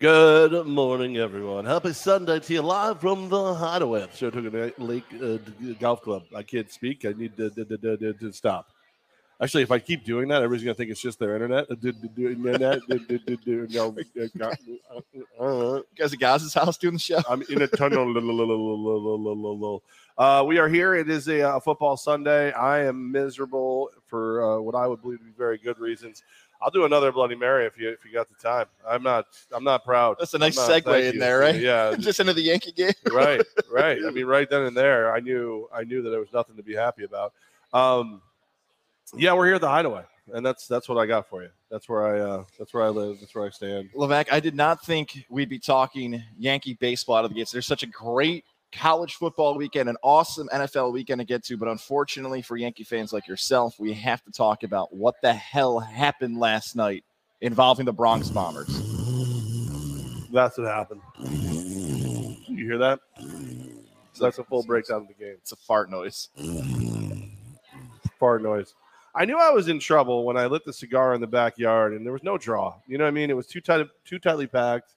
Good morning, everyone. Happy Sunday to you, live from the Hideaway at Saratoga Lake uh, Golf Club. I can't speak. I need to, to, to, to stop. Actually, if I keep doing that, everybody's gonna think it's just their internet. You guys at Goz's house doing the show? I'm in a tunnel. Uh, we are here. It is a, uh, football Sunday. I am miserable for uh, what I would believe to be very good reasons. I'll do another Bloody Mary if you if you got the time. I'm not I'm not proud. That's a nice not- segue in you. there, right? Yeah, Just into the Yankee game. right, right. I mean, right then and there, I knew I knew that there was nothing to be happy about. Um, yeah, we're here at the Hideaway, and that's that's what I got for you. That's where I uh, that's where I live. That's where I stand. Levack, I did not think we'd be talking Yankee baseball out of the gates. There's such a great college football weekend, an awesome NFL weekend to get to, but unfortunately for Yankee fans like yourself, we have to talk about what the hell happened last night involving the Bronx Bombers. That's what happened. You hear that? So that's a full breakdown of the game. It's a fart noise. Fart noise. I knew I was in trouble when I lit the cigar in the backyard, and there was no draw. You know what I mean? It was too tight, too tightly packed,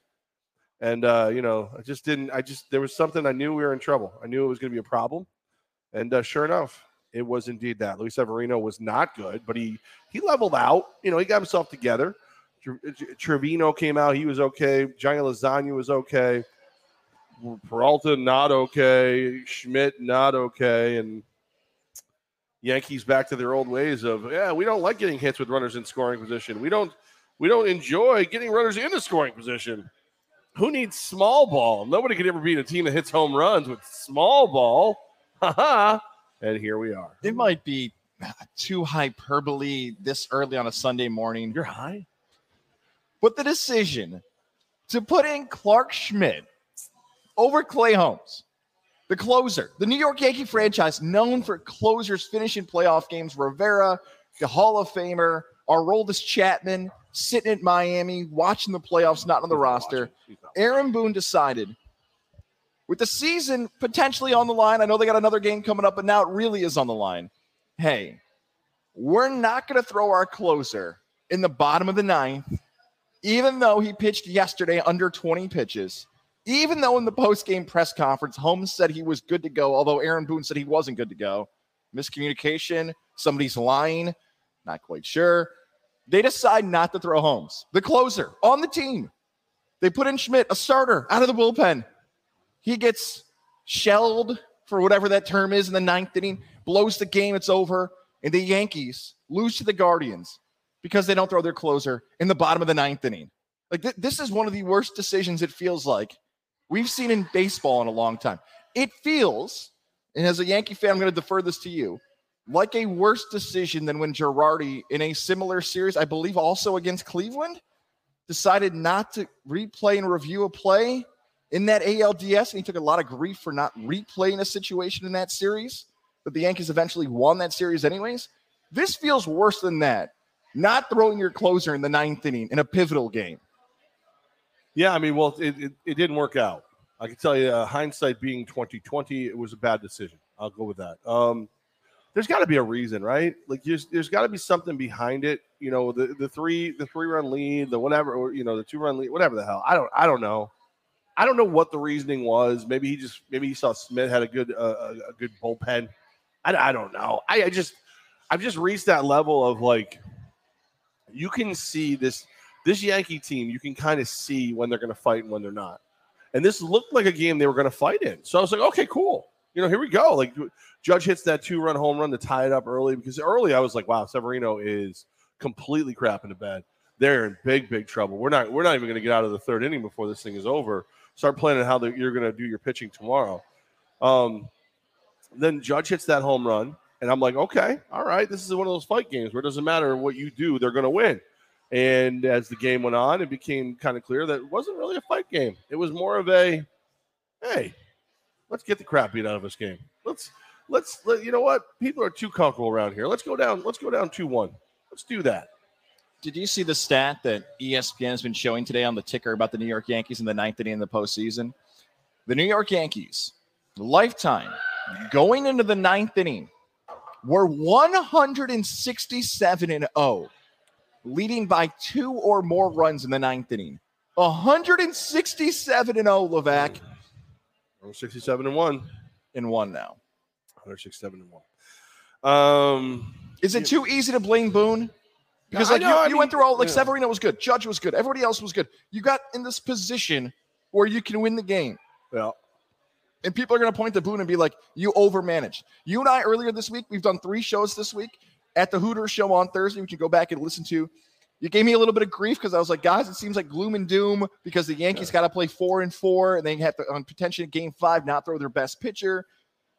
and uh, you know, I just didn't. I just there was something I knew we were in trouble. I knew it was going to be a problem, and uh, sure enough, it was indeed that. Luis Severino was not good, but he he leveled out. You know, he got himself together. Trivino came out; he was okay. Johnny Lasagna was okay. Peralta not okay. Schmidt not okay, and Yankees back to their old ways of yeah, we don't like getting hits with runners in scoring position. We don't we don't enjoy getting runners in the scoring position. Who needs small ball? Nobody could ever beat a team that hits home runs with small ball. Haha. and here we are. It might be too hyperbole this early on a Sunday morning. You're high. But the decision to put in Clarke Schmidt over Clay Holmes, the closer, the New York Yankee franchise known for closers finishing playoff games, Rivera, the Hall of Famer, our Aroldis Chapman sitting at Miami, watching the playoffs, not on the roster. Aaron Boone decided with the season potentially on the line. I know they got another game coming up, but now it really is on the line. Hey, we're not going to throw our closer in the bottom of the ninth, even though he pitched yesterday under 20 pitches. Even though in the post-game press conference, Holmes said he was good to go, although Aaron Boone said he wasn't good to go. Miscommunication, somebody's lying, not quite sure. They decide not to throw Holmes, the closer on the team. They put in Schmidt, a starter out of the bullpen. He gets shelled for whatever that term is in the ninth inning, blows the game, it's over. And the Yankees lose to the Guardians because they don't throw their closer in the bottom of the ninth inning. Like th- this is one of the worst decisions it feels like we've seen in baseball in a long time. It feels, and as a Yankee fan, I'm going to defer this to you, like a worse decision than when Girardi, in a similar series, I believe also against Cleveland, decided not to replay and review a play in that ALDS, and he took a lot of grief for not replaying a situation in that series. But the Yankees eventually won that series, anyways. This feels worse than that. Not throwing your closer in the ninth inning in a pivotal game. Yeah, I mean, well, it, it, it didn't work out. I can tell you, uh, hindsight being twenty twenty, it was a bad decision. I'll go with that. Um, there's got to be a reason, right? Like, there's, there's got to be something behind it. You know, the, the three the three run lead, the whatever, or you know, the two run lead, whatever the hell. I don't I don't know. I don't know what the reasoning was. Maybe he just maybe he saw Smith had a good uh, a, good bullpen. I, I don't know. I, I just I've just reached that level of like you can see this this Yankee team. You can kind of see when they're going to fight and when they're not. And this looked like a game they were going to fight in. So I was like, okay, cool. You know, here we go. Like Judge hits that two run home run to tie it up early because early I was like, wow, Severino is completely crap into bed. They're in big, big trouble. We're not we're not even going to get out of the third inning before this thing is over. Start planning how the, you're going to do your pitching tomorrow. Um, then Judge hits that home run, and I'm like, okay, all right, this is one of those fight games where it doesn't matter what you do, they're going to win. And as the game went on, it became kind of clear that it wasn't really a fight game. It was more of a, hey, let's get the crap beat out of this game. Let's let's let, you know what? People are too comfortable around here. Let's go down. Let's go down two one. Let's do that. Did you see the stat that ESPN has been showing today on the ticker about the New York Yankees in the ninth inning in the postseason? The New York Yankees, lifetime, going into the ninth inning, were 167 and 0, leading by two or more runs in the ninth inning. 167 and 0, Levack, 167 and one. in one now. 167 and one. Um, Is it too easy to blame Boone? Because like know, you, I you went through all like yeah. Severino was good, Judge was good, everybody else was good. You got in this position where you can win the game. yeah. And people are going to point to Boone and be like, you overmanaged. You and I earlier this week, we've done three shows this week at the Hooters show on Thursday, which you can go back and listen to. You gave me a little bit of grief because I was like, guys, it seems like gloom and doom because the Yankees got to play four and four and they have to, on potentially game five, not throw their best pitcher.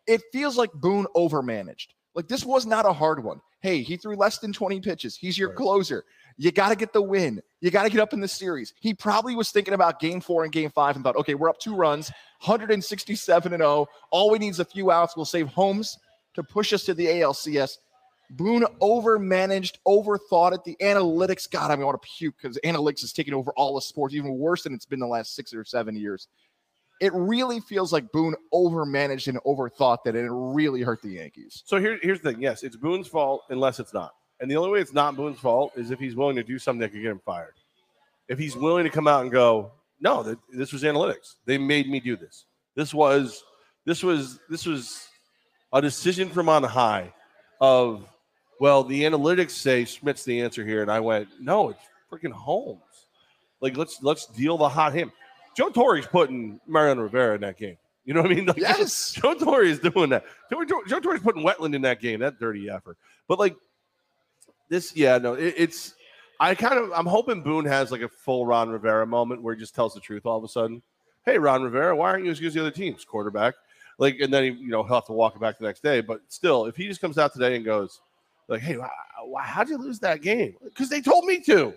It feels like Boone overmanaged. Like this was not a hard one. Hey, he threw less than 20 pitches. He's your Right. closer. You got to get the win. You got to get up in the series. He probably was thinking about game four and game five and thought, okay, we're up two runs, 167 and 0. All we need is a few outs. We'll save Holmes to push us to the ALCS. Boone overmanaged, overthought it. The analytics, God, I mean, I want to puke because analytics has taken over all of sports, even worse than it's been the last six or seven years. It really feels like Boone overmanaged and overthought that, and it really hurt the Yankees. So here, here's the thing. Yes, it's Boone's fault unless it's not. And the only way it's not Boone's fault is if he's willing to do something that could get him fired. If he's willing to come out and go, no, that this was analytics. They made me do this. This was, this was, this was a decision from on high of, well, the analytics say Schmidt's the answer here, and I went, no, it's freaking Holmes. Like let's let's deal the hot him. Joe Torre's putting Mariano Rivera in that game. You know what I mean? Like, Yes. Joe Torre is doing that. Joe, Joe, Joe Torre's putting Wetteland in that game. That dirty effort. But like this, yeah, no, it, it's. I kind of I'm hoping Boone has like a full Ron Rivera moment where he just tells the truth all of a sudden. Hey, Ron Rivera, why aren't you as good as the other teams? Quarterback, like, and then he, you know he'll have to walk it back the next day. But still, if he just comes out today and goes, like, hey, how'd you lose that game? Because they told me to.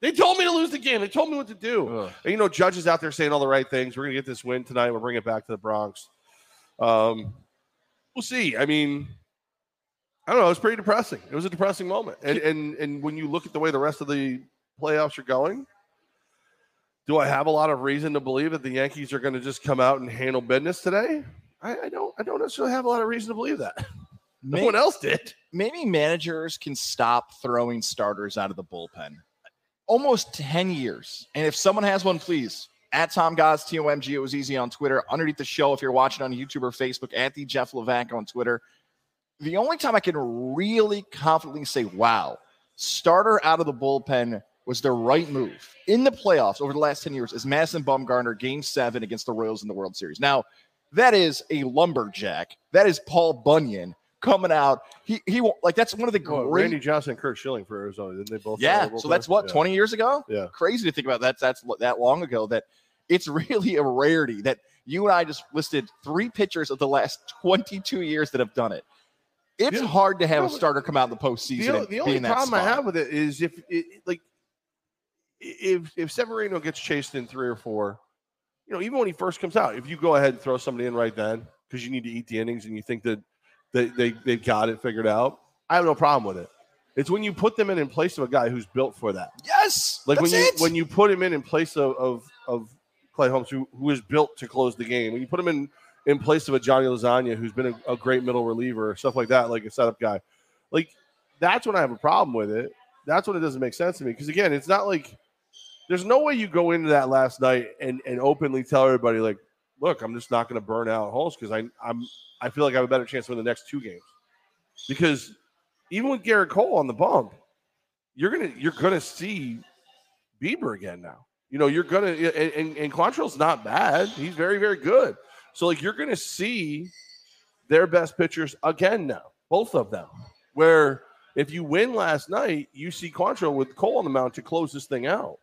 They told me to lose the game. They told me what to do. Ugh. And, you know, judges out there saying all the right things. We're going to get this win tonight. We'll bring it back to the Bronx. Um, we'll see. I mean, I don't know. It's pretty depressing. It was a depressing moment. And and and when you look at the way the rest of the playoffs are going, do I have a lot of reason to believe that the Yankees are going to just come out and handle business today? I, I don't. I don't necessarily have a lot of reason to believe that. No May- one else did. maybe managers can stop throwing starters out of the bullpen. Almost 10 years. And if someone has one, please. At Tom Goz, T O M G, it was easy on Twitter. Underneath the show, if you're watching on YouTube or Facebook, at the Jeff Levack on Twitter. The only time I can really confidently say, wow, starter out of the bullpen was the right move in the playoffs over the last 10 years is Madison Bumgarner game seven against the Royals in the World Series. Now, that is a lumberjack. That is Paul Bunyan coming out. He he won't like that's one of the great Randy Johnson and Curt Schilling for Arizona. Didn't they both? yeah. So that's what Yeah. 20 years ago. Yeah. Crazy to think about. That's that's that long ago. That it's really a rarity that you and I just listed three pitchers of the last 22 years that have done it. It's Yeah. hard to have a starter come out in the postseason. The, the only that problem I have with it is if it- like if if Severino gets chased in three or four, you know, even when he first comes out, if you go ahead and throw somebody in right then because you need to eat the innings and you think that they, they they've got it figured out, I have no problem with it. It's when you put them in in place of a guy who's built for that. Yes. Like when you it. when you put him in in place of of, of Clay Holmes, who who is built to close the game. When you put him in in place of a Johnny Lasagna, who's been a, a great middle reliever, stuff like that, like a setup guy, like that's when I have a problem with it. That's when it doesn't make sense to me. Because again, it's not like there's no way you go into that last night and and openly tell everybody like, look, I'm just not going to burn out Holmes because I I'm I feel like I have a better chance to win the next two games. Because even with Gerrit Cole on the bump, you're gonna you're gonna see Bieber again now. You know, you're gonna and, and, and Quantrill's not bad. He's very, very good. So like you're gonna see their best pitchers again now, both of them. Where if you win last night, you see Quantrill with Cole on the mound to close this thing out.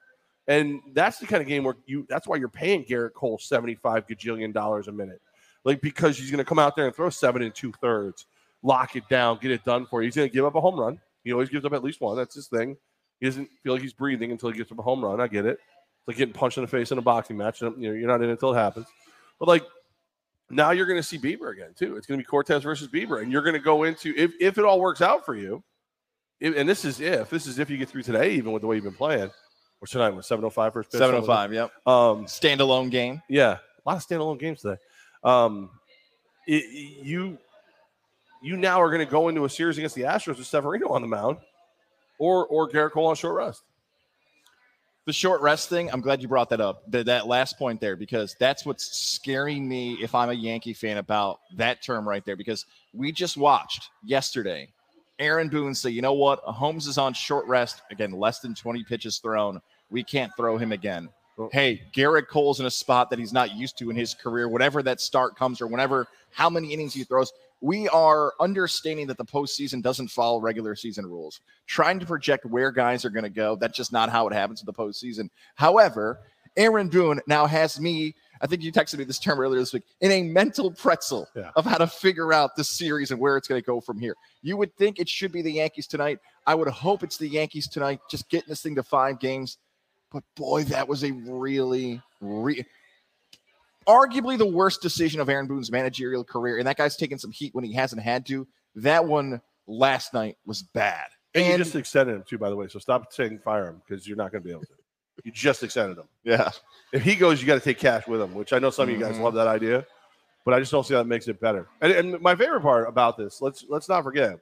And that's the kind of game where you that's why you're paying Gerrit Cole 75 gajillion dollars a minute. Like because he's gonna come out there and throw seven and two thirds, lock it down, get it done for you. He's gonna give up a home run. He always gives up at least one. That's his thing. He doesn't feel like he's breathing until he gets up a home run. I get it. It's like getting punched in the face in a boxing match. You know, you're not in until it happens. But like now you're going to see Bieber again too. It's going to be Cortes versus Bieber, and you're going to go into if if it all works out for you. If, and this is if this is if you get through today, even with the way you've been playing. Tonight was 705 first pitch. 705. Yep. Um, Standalone game. yeah, a lot of standalone games today. Um, it, you you now are going to go into a series against the Astros with Severino on the mound, or or Gerrit Cole on short rest. The short rest thing, I'm glad you brought that up. The, that last point there, because that's what's scaring me if I'm a Yankee fan about that term right there. Because we just watched yesterday Aaron Boone say, you know what? Holmes is on short rest. Again, less than 20 pitches thrown. We can't throw him again. Well- hey, Gerrit Cole's in a spot that he's not used to in his career. whatever that start comes or whenever how many innings he throws, we are understanding that the postseason doesn't follow regular season rules. Trying to project where guys are going to go, that's just not how it happens in the postseason. However, Aaron Boone now has me. I think you texted me this term earlier this week in a mental pretzel Yeah. of how to figure out the series and where it's going to go from here. You would think it should be the Yankees tonight. I would hope it's the Yankees tonight, just getting this thing to five games. But boy, that was a really, re- arguably the worst decision of Aaron Boone's managerial career. And that guy's taken some heat when he hasn't had to. That one last night was bad. And, And, you just extended him too, by the way. So stop saying fire him because you're not going to be able to. You just extended him. yeah, If he goes, you got to take cash with him, which I know some of you guys Mhm. love that idea, but I just don't see how that makes it better. And, and my favorite part about this, let's let's not forget,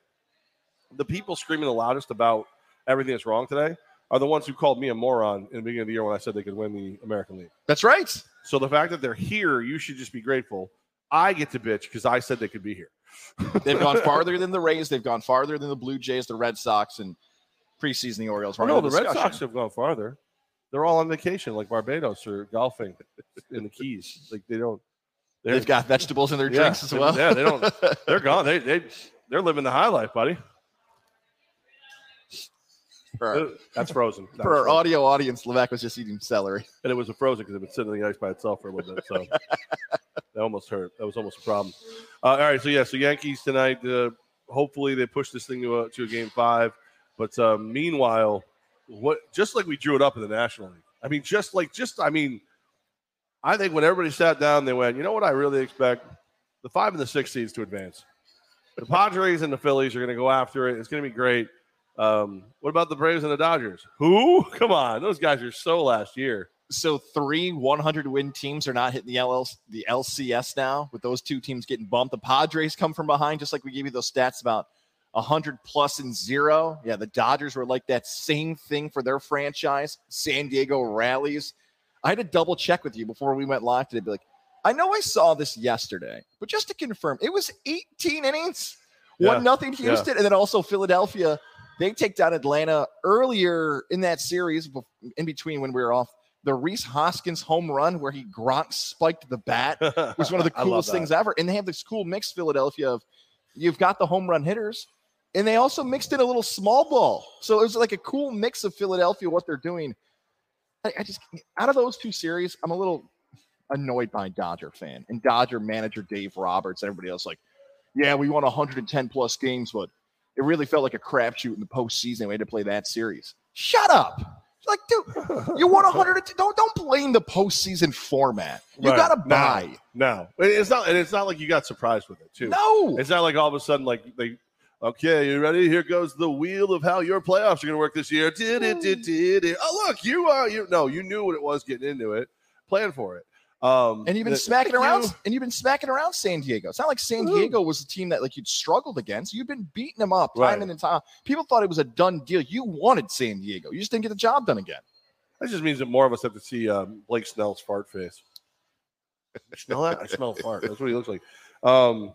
the people screaming the loudest about everything that's wrong today are the ones who called me a moron in the beginning of the year when I said they could win the American League. that's right. So the fact that they're here, you should just be grateful. I get to bitch because I said they could be here. They've gone farther than the Rays. They've gone farther than the Blue Jays, the Red Sox, and preseason the Orioles. Oh, no, the Red. Sox have gone farther. They're all on vacation, like Barbados or golfing in the Keys. Like they don't. They've got vegetables in their Yeah, drinks as well. yeah, they don't- they're gone. They they they're living the high life, buddy. For That's frozen. That for our frozen. audio audience, Levack was just eating celery. and it was a frozen because it had been sitting in the ice by itself for a little bit. So that almost hurt. That was almost a problem. Uh, all right, so yeah, so Yankees tonight. Uh, hopefully they push this thing to a to a game five. But uh, meanwhile, what just like we drew it up in the National League. I mean, just like just I mean, I think when everybody sat down, they went, you know what I really expect the five and the six seeds to advance. The Padres and the Phillies are going to go after it. It's going to be great. Um, what about the Braves and the Dodgers? Who? Come on, those guys are so last year. So three 100 win teams are not hitting the LL, the LCS now. With those two teams getting bumped, the Padres come from behind, just like we gave you those stats about 100 plus and zero. Yeah, the Dodgers were like that same thing for their franchise. San Diego rallies. I had to double check with you before we went live today. Be like, I know I saw this yesterday, but just to confirm, it was 18 innings, Yeah, one nothing Houston, and then also Philadelphia. They take down Atlanta earlier in that series, in between when we were off. The Rhys Hoskins home run where he Gronk spiked the bat was one of the coolest things ever. And they have this cool mix, Philadelphia, of you've got the home run hitters, and they also mixed in a little small ball. So it was like a cool mix of Philadelphia, what they're doing. I, I just out of those two series, I'm a little annoyed by Dodger fan and Dodger manager Dave Roberts and everybody else. Like, yeah, we won 110 plus games, but it really felt like a crapshoot in the postseason. We had to play that series. Shut up. Like, dude, you won 100. Don't don't blame the postseason format. You Right. gotta buy. No, it's not, and it's not like you got surprised with it too. No. It's not like all of a sudden, like they, okay, you ready? Here goes the wheel of how your playoffs are going to work this year. Did it? Did it? Oh, look, you are you. No, you knew what it was getting into it. Plan for it. Um, And you've been the- smacking around, you. and you've been smacking around San Diego. It's not like San Woo. Diego was a team that like you'd struggled against. You've been beating them up time Right. and time. People thought it was a done deal. You wanted San Diego. You just didn't get the job done again. That just means that more of us have to see um, Blake Snell's fart face. I smell that? I smell fart. That's what he looks like. Um,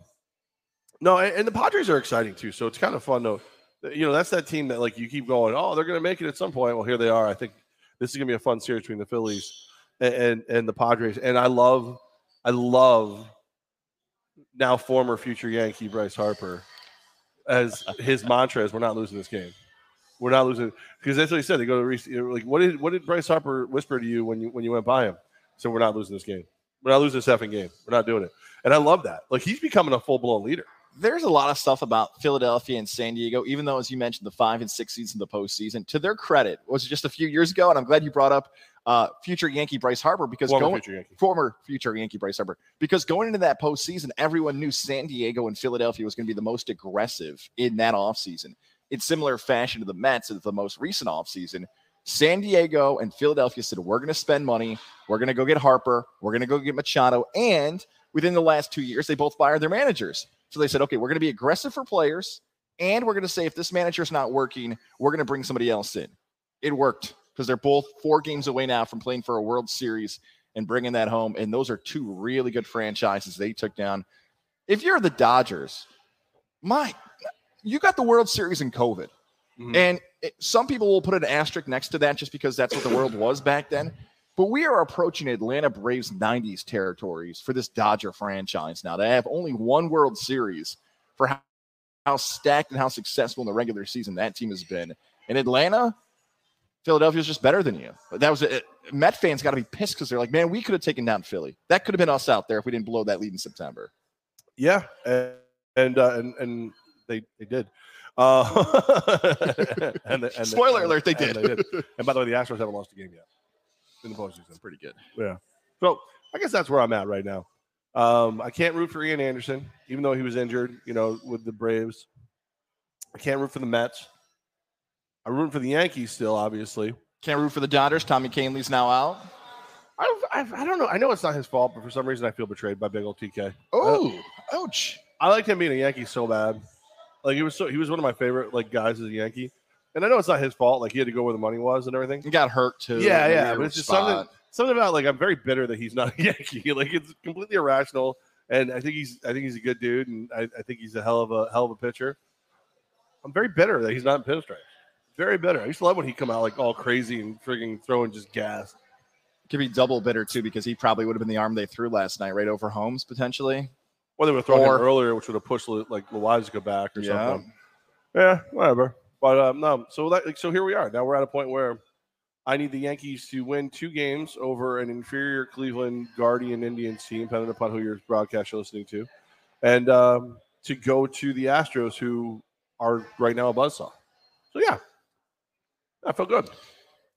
no, and, and the Padres are exciting too. So it's kind of fun though. You know, that's that team that like you keep going. Oh, they're going to make it at some point. Well, here they are. I think this is going to be a fun series between the Phillies and, and the Padres. And I love, I love now former future Yankee Bryce Harper as his mantra is we're not losing this game. We're not losing because that's what he said. They go to like what did what did Bryce Harper whisper to you when you when you went by him? So we're not losing this game. We're not losing this effing game. We're not doing it. And I love that. Like he's becoming a full blown leader. There's a lot of stuff about Philadelphia and San Diego, even though, as you mentioned, the five and six seeds in the postseason. To their credit, was just a few years ago, and I'm glad you brought up uh, future Yankee Bryce Harper because Former going, future Yankee. former future Yankee Bryce Harper. Because going into that postseason, everyone knew San Diego and Philadelphia was going to be the most aggressive in that offseason. In similar fashion to the Mets of the most recent offseason, San Diego and Philadelphia said, We're going to spend money. We're going to go get Harper. We're going to go get Machado. And within the last two years, they both fired their managers. So they said, Okay, we're going to be aggressive for players. And we're going to say, if this manager is not working, we're going to bring somebody else in. It worked because they're both four games away now from playing for a World Series and bringing that home. And those are two really good franchises they took down. If you're the Dodgers, my, you got the World Series in COVID. Mhm. And it, some people will put an asterisk next to that just because that's what the world was back then. But we are approaching Atlanta Braves 90s territories for this Dodger franchise now. They have only one World Series for how, how stacked and how successful in the regular season that team has been. In Atlanta, Philadelphia's just better than you. But that was it. Met fans got to be pissed because they're like, man, we could have taken down Philly. That could have been us out there if we didn't blow that lead in September. Yeah, and and uh, and, and they they did. Uh, and, the- and Spoiler and- alert, they and did. And by the way, the Astros haven't lost a game yet in the postseason. Pretty good. Yeah. So I guess that's where I'm at right now. Um, I can't root for Ian Anderson, even though he was injured, you know, with the Braves. I can't root for the Mets. I root for the Yankees still, obviously. Can't root for the Dodgers. Tommy Kahnle's now out. I've, I've, I don't know. I know it's not his fault, but for some reason I feel betrayed by big old TK. Oh, ouch. I liked him being a Yankee so bad. Like he was so he was one of my favorite like guys as a Yankee. And I know it's not his fault. Like he had to go where the money was and everything. He got hurt too. Yeah, yeah, but it's just spot. something something about like I'm very bitter that he's not a Yankee. Like it's completely irrational. And I think he's I think he's a good dude, and I, I think he's a hell of a hell of a pitcher. I'm very bitter that he's not in pinstripe. Very bitter. I used to love when he come out like all crazy and frigging throwing just gas. Could be double bitter too because he probably would have been the arm they threw last night right over Holmes potentially. Or they would have thrown Or- him earlier, which would have pushed like Loaisiga back or Yeah. something. Yeah, whatever. But um, no, so that, so here we are. Now we're at a point where I need the Yankees to win two games over an inferior Cleveland Guardian Indians team, depending upon who your broadcast you're listening to, and um, to go to the Astros, who are right now a buzzsaw. So yeah, I feel good.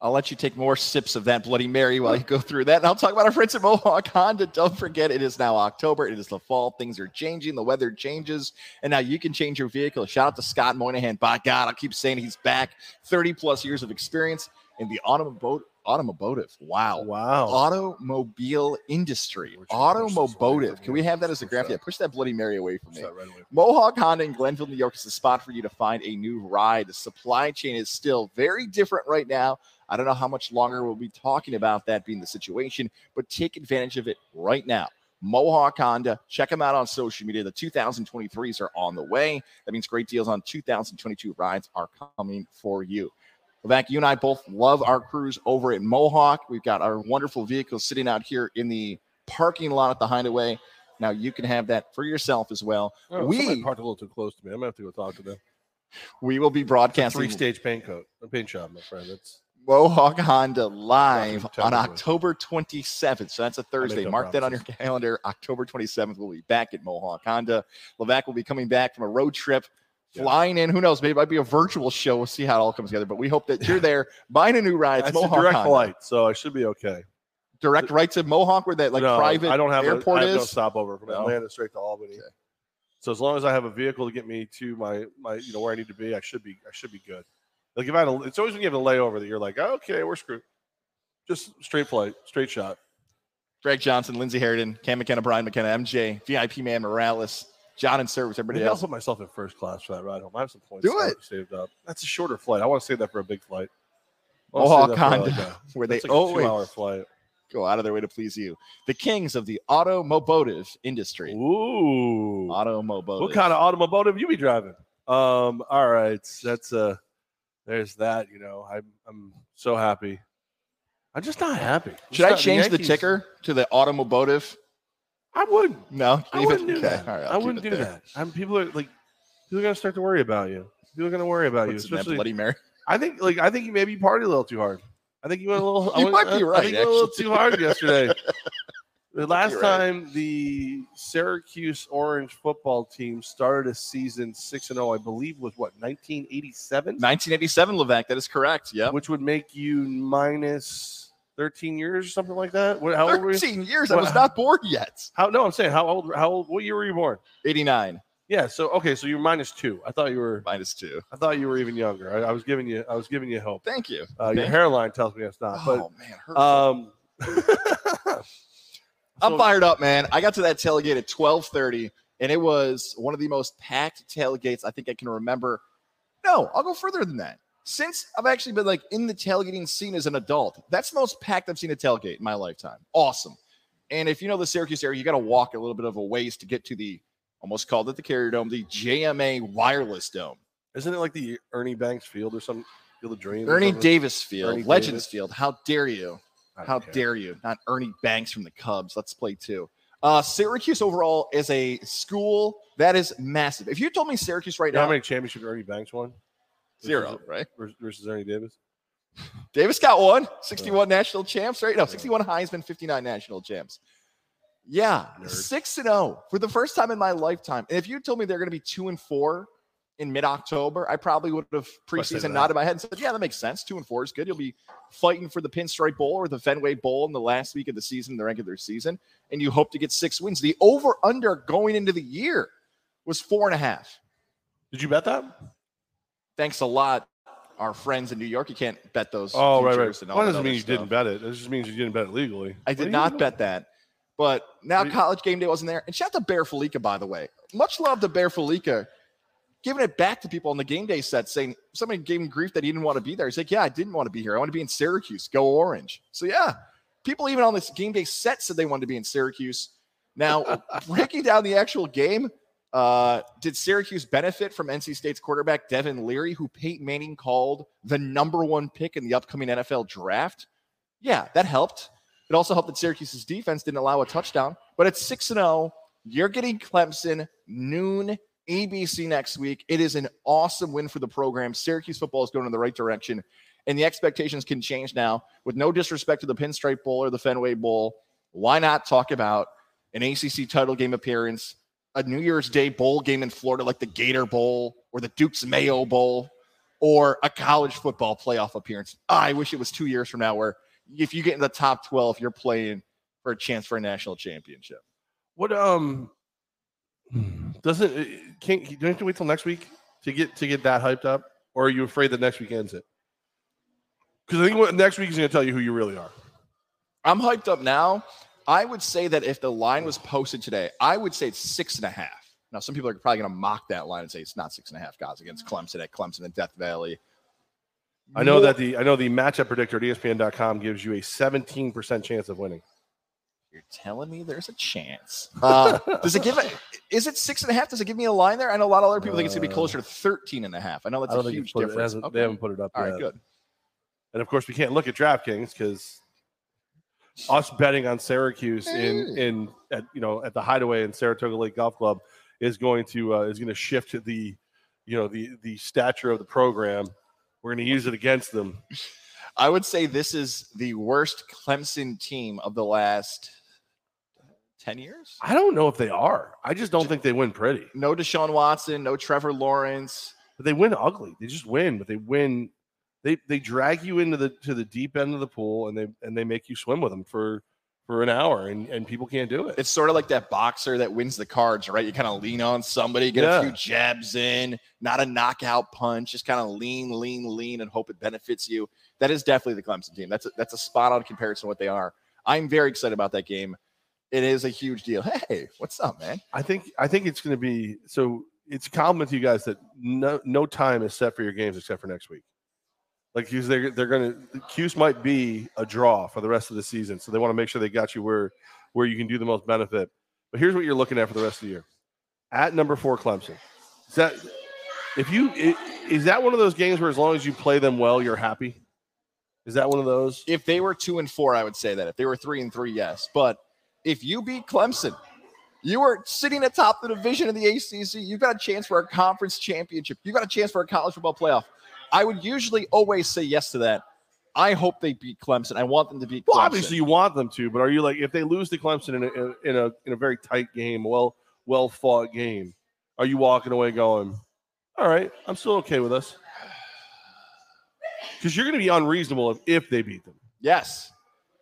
I'll let you take more sips of that Bloody Mary while you go through that. And I'll talk about our friends at Mohawk Honda. Don't forget, it is now October. It is the fall. Things are changing. The weather changes. And now you can change your vehicle. Shout out to Scott Moynihan. By God, I'll keep saying he's back. 30 plus years of experience in the automobile. Automotive. Wow. Wow. Automobile industry. We're trying to push this away Automotive. Can we have that as a Push graph? Yeah, push that Bloody Mary away from me. right away. Mohawk Honda in Glenville, New York is the spot for you to find a new ride. The supply chain is still very different right now. I don't know how much longer we'll be talking about that being the situation, but take advantage of it right now. Mohawk Honda, check them out on social media. The 2023s are on the way. That means great deals on 2022 rides are coming for you. Levack, you and I both love our crews over at Mohawk. We've got our wonderful vehicles sitting out here in the parking lot at the Hideaway. Now you can have that for yourself as well. Oh, We- parked a little too close to me. I'm gonna have to go talk to them. We will be broadcasting Three stage paint coat, a paint job, my friend. That's Mohawk Honda live on. October 27th. So that's a Thursday. no Mark that on your calendar. October 27th, we'll be back at Mohawk Honda. Levack will be coming back from a road trip, Yeah. flying in. Who knows? Maybe it might be a virtual show. We'll see how it all comes together. But we hope that you're there buying a new ride. It's That's a Mohawk direct Honda. flight, so I should be okay. Direct right to Mohawk, where that like No, private I don't have airport a, I have no is. stopover from No? Atlanta straight to Albany. Okay. So as long as I have a vehicle to get me to my my you know where I need to be, I should be I should be good. Like if I had a, it's always when you have a layover that you're like, okay, we're screwed. Just straight flight, straight shot. Greg Johnson, Lindsey Harridan, Cam McKenna, Brian McKenna, MJ, VIP man Morales, John and Service, everybody Maybe I'll put myself in first class for that ride home. I have some points Do saved- it. saved up. That's a shorter flight. I want to save that for a big flight. Mohawk Honda, like, a- where they like always two-hour flight. go out of their way to please you. The kings of the automotive industry. Ooh. Automotive. What kind of automotive you be driving? Um, all right, that's uh there's that, you know. I'm I'm so happy. I'm just not happy. Should I not- change the Yankees- ticker to the automotive? I wouldn't. No, I leave it- wouldn't do that. all right, I'll I keep wouldn't it do there. that. I'm people are like people are gonna start to worry about you. People are gonna worry about you, What's in that especially. Bloody Mary? I think like I think you maybe partied a little too hard. I think you went a little. I You went- might be I- I right, think you went a little actually. too hard yesterday. The last right. time the Syracuse Orange football team started a season six and zero, I believe was what 1987, 1987, Levack. That is correct. Yeah. which would make you minus 13 years or something like that. What, how old were you? 13 years. I was not born yet. How no, I'm saying how old? How old? What year were you born? 89 Yeah, so okay, so you're minus two. I thought you were. minus two. I thought you were even younger. I, I was giving you. I was giving you hope. Thank you. Uh, your Thank- hairline tells me it's not. oh man, hurtful. um, I'm so- fired up, man. I got to that tailgate at 12:30, and it was one of the most packed tailgates I think I can remember. No, I'll go further than that. since I've actually been like in the tailgating scene as an adult, that's the most packed I've seen a tailgate in my lifetime. Awesome. And if you know the Syracuse area, you got to walk a little bit of a ways to get to the almost called it the Carrier Dome, the JMA Wireless Dome. Isn't it like the Ernie Banks Field or some Field of Dreams? Ernie? Davis Field, Ernie Legends Davis. Field. How dare you? How care. dare you? Not Ernie Banks from the Cubs. Let's play two. Uh, Syracuse overall is a school that is massive. If you told me Syracuse right You now, how many championships Ernie Banks won? zero, right? Versus, versus Ernie Davis? Davis got one, 61 national champs, right? No, 61 Heisman, 59 national champs. Yeah, Nerd. six and zero for the first time in my lifetime. And if you told me they're going to be two and four in mid October, I probably would have preseason nodded my head and said, "Yeah, that makes sense. Two and four is good. You'll be fighting for the Pinstripe Bowl or the Fenway Bowl in the last week of the season, the regular season, and you hope to get six wins. The over under going into the year was four and a half. Did you bet that? Thanks a lot, our friends in New York. You can't bet those. Oh, right, right. futures and all Well, that that doesn't mean you stuff. didn't bet it. It just means you didn't bet it legally. I did not bet that. But now you- college game day wasn't there. And shout out to Bear Felica, by the way. Much love to Bear Felica. Giving it back to people on the game day set, saying somebody gave him grief that he didn't want to be there. He's like, Yeah, I didn't want to be here. I want to be in Syracuse. Go orange. So yeah, people even on this game day set said they wanted to be in Syracuse. Now, breaking down the actual game, uh, did Syracuse benefit from NC State's quarterback Devin Leary, who Peyton Manning called the number one pick in the upcoming NFL draft? Yeah, that helped. It also helped that Syracuse's defense didn't allow a touchdown. But it's 6 0. You're getting Clemson noon ABC next week. It is an awesome win for the program. Syracuse football is going in the right direction. And the expectations can change now. With no disrespect to the Pinstripe Bowl or the Fenway Bowl, why not talk about an ACC title game appearance, a New Year's Day bowl game in Florida like the Gator Bowl or the Duke's Mayo Bowl, or a college football playoff appearance? I wish it was two years from now where if you get in the top 12, you're playing for a chance for a national championship. What um doesn't uh, can't don't you have to wait till next week to get to get that hyped up, or are you afraid that next week ends it? Because I think what next week is going to tell you who you really are. I'm hyped up now. I would say that if the line was posted today, I would say it's six and a half. Now, some people are probably going to mock that line and say it's not six and a half guys against Clemson at Clemson and Death Valley. I know that the I know the matchup predictor at ESPN.com gives you a 17% chance of winning. You're telling me there's a chance. Uh, does it give it? Is it six and a half? Does it give me a line there? I know a lot of other people think it's going to be Uh, closer to 13 and a half. I know that's I a huge it's it, it difference. Okay. they haven't put it up All yet. right, good. And of course, we can't look at DraftKings because us betting on Syracuse in in at you know at the Hideaway in Saratoga Lake Golf Club is going to uh, is going to shift the you know the the stature of the program. We're going to use it against them. I would say this is the worst Clemson team of the last 10 years. I don't know if they are. I just don't think they win pretty. No Deshaun Watson, no Trevor Lawrence. But they win ugly. They just win, but they win. They they drag you into the to the deep end of the pool and they and they make you swim with them for for an hour and and people can't do it. It's sort of like that boxer that wins the cards, right? You kind of lean on somebody, get Yeah. a few jabs in, not a knockout punch, just kind of lean, lean, lean, and hope it benefits you. That is definitely the Clemson team. That's a, that's a spot on comparison to what they are. I'm very excited about that game. It is a huge deal. Hey, what's up, man? I think I think it's going to be so. It's a compliment to you guys that no no time is set for your games except for next week. Like because they're they're going to Cuse might be a draw for the rest of the season, so they want to make sure they got you where where you can do the most benefit. But here's what you're looking at for the rest of the year: at number four, Clemson. Is that if you is that one of those games where as long as you play them well, you're happy? Is that one of those? If they were two and four, I would say that. If they were three and three, yes. But if you beat Clemson, you are sitting atop the division of the ACC. You've got a chance for a conference championship. You've got a chance for a college football playoff. I would usually always say yes to that. I hope they beat Clemson. I want them to beat Clemson. Well, obviously you want them to, but are you like if they lose to Clemson in a in a in a very tight game, well well fought game, are you walking away going, "All right, I'm still okay with us"? Because you're going to be unreasonable if, if they beat them. yes.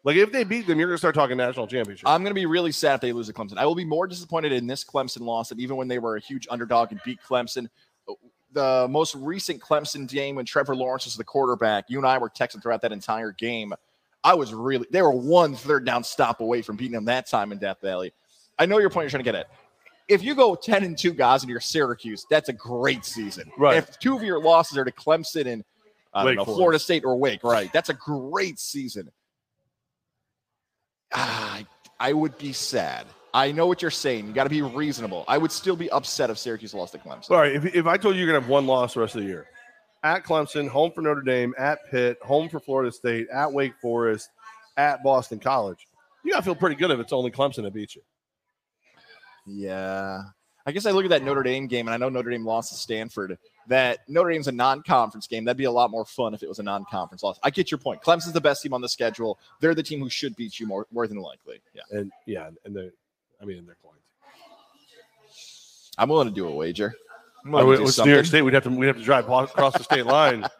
Like if they beat them, you're going to start talking national championship. I'm going to be really sad if they lose to Clemson. I will be more disappointed in this Clemson loss than even when they were a huge underdog and beat Clemson. Uh, the most recent Clemson game when Trevor Lawrence was the quarterback, you and I were texting throughout that entire game. I was really, they were one third down stop away from beating them that time in Death Valley. I know your point you're trying to get at. If you go 10 and 2 guys and you're Syracuse, that's a great season. Right. If two of your losses are to Clemson and I don't know, Florida State or Wake, right? That's a great season. Ah, I, I would be sad. I know what you're saying. You got to be reasonable. I would still be upset if Syracuse lost to Clemson. All right, if, if I told you you're gonna have one loss the rest of the year, at Clemson, home for Notre Dame, at Pitt, home for Florida State, at Wake Forest, at Boston College, you gotta feel pretty good if it's only Clemson that beat you. Yeah. I guess I look at that Notre Dame game, and I know Notre Dame lost to Stanford. That Notre Dame's a non-conference game. That'd be a lot more fun if it was a non-conference loss. I get your point. Clemson's the best team on the schedule. They're the team who should beat you more, more than likely. Yeah, And yeah, and they, I mean, they're going to. I'm willing to do a wager. I'm Oh, willing it to do was New York. State. We'd have to we'd have to drive across the state line.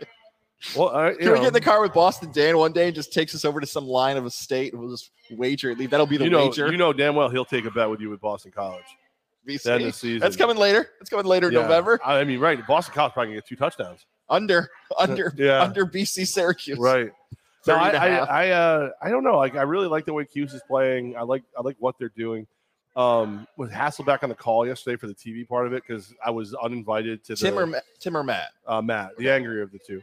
Well, all right, you Can we get in the car with Boston Dan one day and just takes us over to some line of a state and we'll just wager? That'll be the you know, wager. you know damn well he'll take a bet with you with Boston College. VC. The. That's coming later. That's coming later in Yeah. November. I mean, right? Boston College probably gonna get two touchdowns. Under, under, Yeah. under BC Syracuse. Right. So 30 I, I. I, uh, I don't know. Like, I really like the way Cuse is playing. I like, I like what they're doing. Um, with Hasselbeck on the call yesterday for the TV part of it because I was uninvited to the Tim or, Ma- Tim or Matt? uh, Matt, the angrier of the two.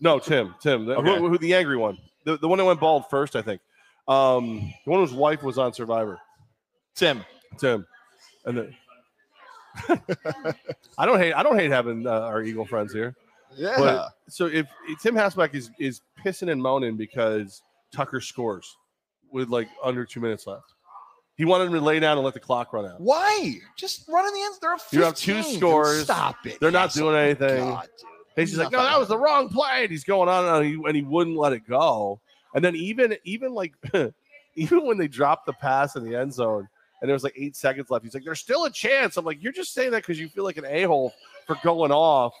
No, Tim, Tim, the, Okay. who, who- the angry one, the, the one that went bald first, I think. Um, the one whose wife was on Survivor, Tim. Tim, and the, I don't hate, I don't hate having uh, our Eagle friends here. Yeah. But so if, if Tim Hasselbeck is is pissing and moaning because Tucker scores with like under two minutes left, he wanted him to lay down and let the clock run out. Why? Just run in the end. They're up 15. You have two scores. Stop it. They're not Hassel. doing anything. God. He's just like, no, that was the wrong play. And he's going on and he, and he wouldn't let it go. And then even even like even when they dropped the pass in the end zone and there was like eight seconds left, he's like, there's still a chance. I'm like, you're just saying that because you feel like an a hole for going off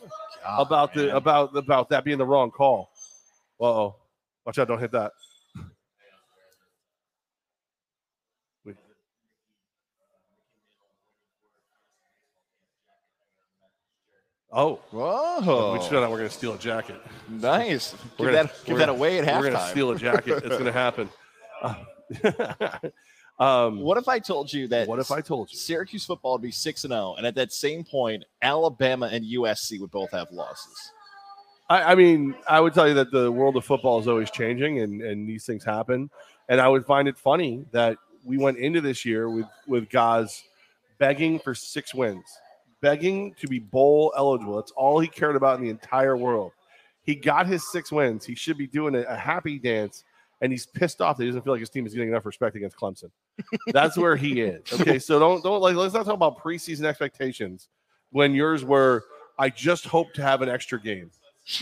God, about the about about that being the wrong call. Uh oh, watch out! Don't hit that. Wait. Oh, Whoa. we found out we're going to steal a jacket. Nice. We're Give gonna- that, give that away at halftime. We're going to steal a jacket. It's going to happen. um, What if I told you that what if I told you? Syracuse football would be 6 and 0 and at that same point Alabama and USC would both have losses? I, I mean, I would tell you that the world of football is always changing, and and these things happen. And I would find it funny that we went into this year with with guys begging for six wins, begging to be bowl eligible. That's all he cared about in the entire world. He got his six wins. He should be doing a, a happy dance, and he's pissed off that he doesn't feel like his team is getting enough respect against Clemson. That's where he is. Okay, so don't don't like let's not talk about preseason expectations when yours were. I just hope to have an extra game.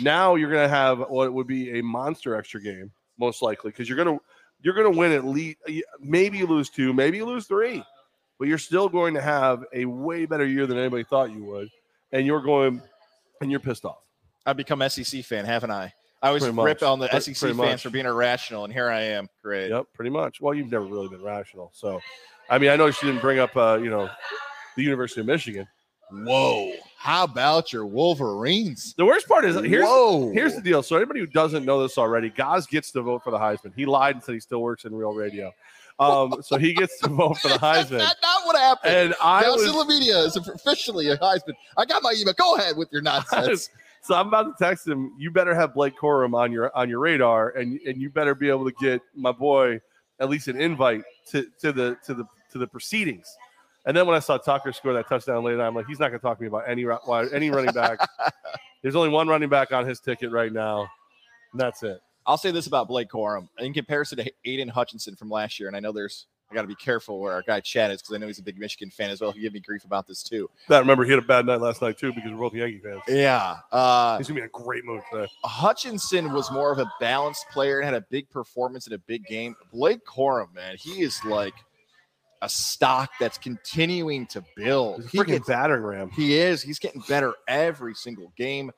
Now you're to have what would be a monster extra game, most likely, because you're to you're to win at least. Maybe you lose two, maybe you lose three, but you're still going to have a way better year than anybody thought you would, and you're going and you're pissed off. I've become SEC fan, haven't I? I always Pretty rip much. on the Pre- SEC pretty fans much. for being irrational, and here I am. Great. Yep, pretty much. Well, you've never really been rational, so I mean, I know she didn't bring up, uh, you know, the University of Michigan. Whoa. How about your Wolverines? The worst part is here's Whoa. Here's the deal. So anybody who doesn't know this already, Goz gets to vote for the Heisman. He lied and said he still works in real radio. Um, so he gets to vote for the Heisman. not, not what happened. And I Nelson was Lavinia is officially a Heisman. I got my email. Go ahead with your nonsense. so I'm about to text him. You better have Blake Corum on your on your radar, and and you better be able to get my boy at least an invite to to the to the to the proceedings. And then when I saw Tucker score that touchdown later, I'm like, he's not going to talk to me about any any running back. There's only one running back on his ticket right now, and that's it. I'll say this about Blake Corum in comparison to Aidan Hutchinson from last year, and I know there's I got to be careful where our guy Chad is because I know he's a big Michigan fan as well. He gave me grief about this too. That remember he had a bad night last night too because we're both Yankee fans. Yeah, uh, He's gonna be in a great mood today. Hutchinson was more of a balanced player and had a big performance in a big game. Blake Corum, man, he is like a stock that's continuing to build. He's a He freaking gets- battering ram. He is. He's getting better every single game.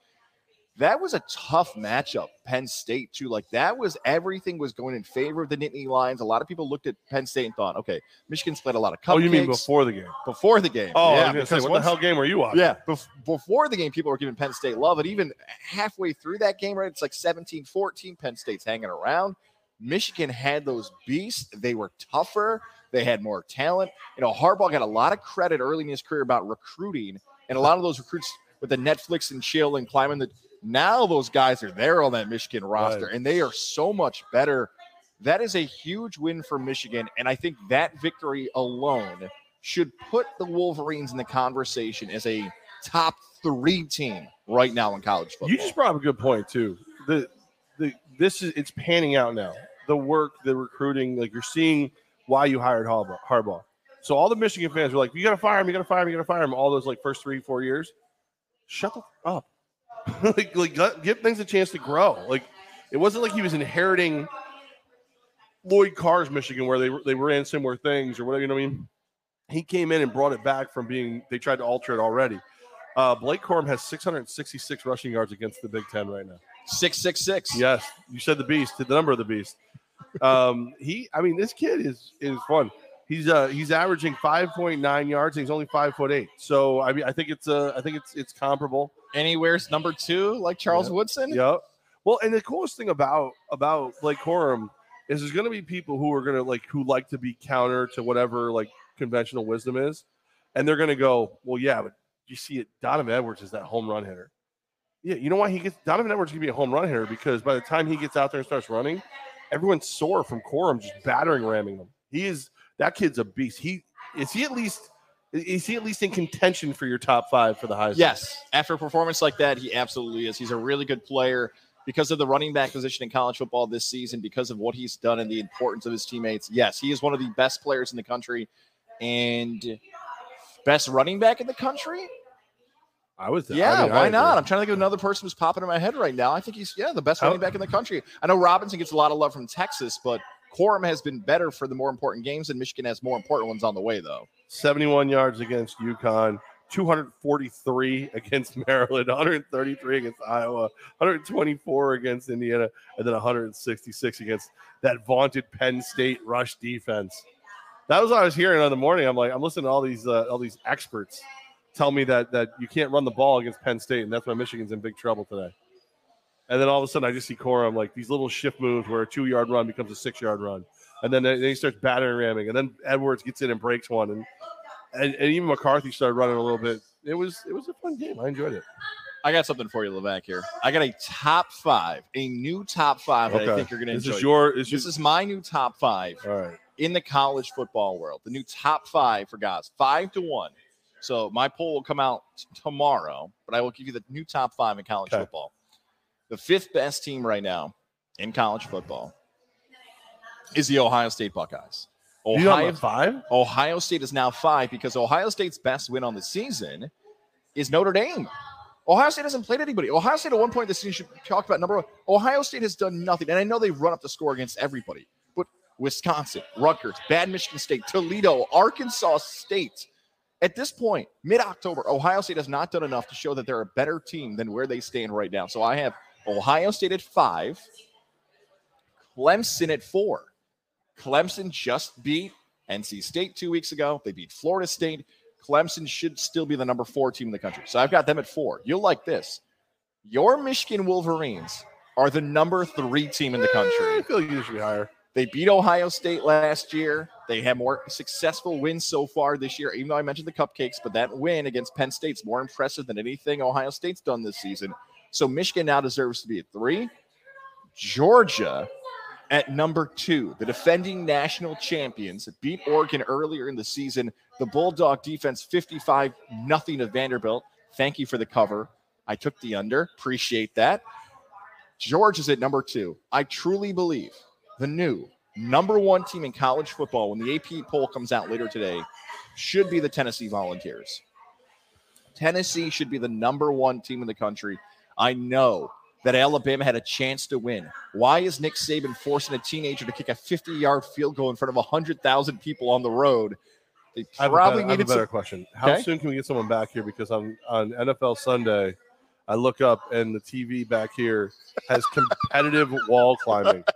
That was a tough matchup, Penn State, too. Like that was everything was going in favor of the Nittany Lions. A lot of people looked at Penn State and thought, okay, Michigan's played a lot of cupcakes Oh, you mean before the game? before the game. Oh, yeah, say, what once- the hell game were you watching? yeah, bef- before the game, people were giving Penn State love. And even halfway through that game, right, it's like 17 14. Penn State's hanging around. Michigan had those beasts. They were tougher. They had more talent. You know, Harbaugh got a lot of credit early in his career about recruiting. And a lot of those recruits with the Netflix and chill and climbing the Now those guys are there on that Michigan roster, Right. and they are so much better. That is a huge win for Michigan, and I think that victory alone should put the Wolverines in the conversation as a top three team right now in college football. You just brought up a good point too. The the this is it's panning out now. The work, the recruiting, like you're seeing why you hired Harbaugh. Harbaugh. So all the Michigan fans were like, "You got to fire him! You got to fire him! You got to fire him!" All those like first three, four years. Shut the f- up. like, like give things a chance to grow. Like it wasn't like he was inheriting Lloyd Carr's Michigan, where they were- they ran similar things or whatever. You know what I mean? He came in and brought it back from being they tried to alter it already. Uh, Blake Corum has 666 rushing yards against the Big Ten right now. six six six. Yes, you said the beast, the number of the beast. Um, he, I mean, this kid is is fun. He's uh he's averaging 5.9 yards. And he's only five foot eight. So I mean, I think it's uh I think it's it's comparable. Anywhere's number two, like Charles. Woodson. Yep. Well, and the coolest thing about about Blake Corum is there's going to be people who are going to like who like to be counter to whatever like conventional wisdom is, and they're going to go, well, yeah, but you see it. Donovan Edwards is that home run hitter. Yeah, you know why he gets Donovan Edwards can be a home run hitter because by the time he gets out there and starts running, everyone's sore from Corum just battering ramming them. He is that kid's a beast. He is he at least is he at least in contention for your top five for the Heisman? Yes, after a performance like that, he absolutely is. He's a really good player because of the running back position in college football this season, because of what he's done and the importance of his teammates. Yes, he is one of the best players in the country and best running back in the country. I was. I Yeah, mean, why not? I'm trying to think of another person who's popping in my head right now. I think he's yeah the best running oh. back in the country. I know Robinson gets a lot of love from Texas, but Corum has been better for the more important games, and Michigan has more important ones on the way though. 71 yards against UConn, 243 against Maryland, 133 against Iowa, 124 against Indiana, and then 166 against that vaunted Penn State rush defense. That was what I was hearing in the morning. I'm like, I'm listening to all these uh, all these experts tell me that that you can't run the ball against Penn State, and that's why Michigan's in big trouble today. And then all of a sudden, I just see Corum like these little shift moves where a two yard run becomes a six yard run, and then, then he starts battering ramming, and then Edwards gets in and breaks one, and and, and even McCarthy started running a little bit. It was it was a fun game. I enjoyed it. I got something for you, Levack. Here, I got a top five, a new top five that I think you're going to This enjoy. is your this this is is my new top five all right. in the college football world. The new top five for guys, five to one. So my poll will come out tomorrow, but I will give you the new top five in college Okay. football. The fifth best team right now in college football is the Ohio State Buckeyes. Ohio, five? Ohio State is now five because Ohio State's best win on the season is Notre Dame. Ohio State hasn't played anybody. Ohio State at one point this season should talk about number one. Ohio State has done nothing, and I know they run up the score against everybody, but Wisconsin, Rutgers, bad Michigan State, Toledo, Arkansas State. At this point, mid October, Ohio State has not done enough to show that they're a better team than where they stand right now. So I have Ohio State at five, Clemson at four. Clemson just beat NC State two weeks ago. They beat Florida State. Clemson should still be the number four team in the country. So I've got them at four. You'll like this. Your Michigan Wolverines are the number three team in the Eh, I country. feel like you should be higher. They beat Ohio State last year. They have more successful wins so far this year, even though I mentioned the cupcakes, but that win against Penn State's more impressive than anything Ohio State's done this season. So Michigan now deserves to be at three. Georgia at number two. The defending national champions beat Oregon earlier in the season. The Bulldog defense 55 nothing of Vanderbilt. Thank you for the cover. I took the under. Appreciate that. Georgia's at number two. I truly believe the new number one team in college football when the AP poll comes out later today should be the Tennessee Volunteers. Tennessee should be the number one team in the country. I know that Alabama had a chance to win. Why is Nick Saban forcing a teenager to kick a 50 yard field goal in front of 100,000 people on the road? They I have, a probably better, I have a better some. question. How Okay. soon can we get someone back here? Because on on NFL Sunday, I look up and the TV back here has competitive wall climbing.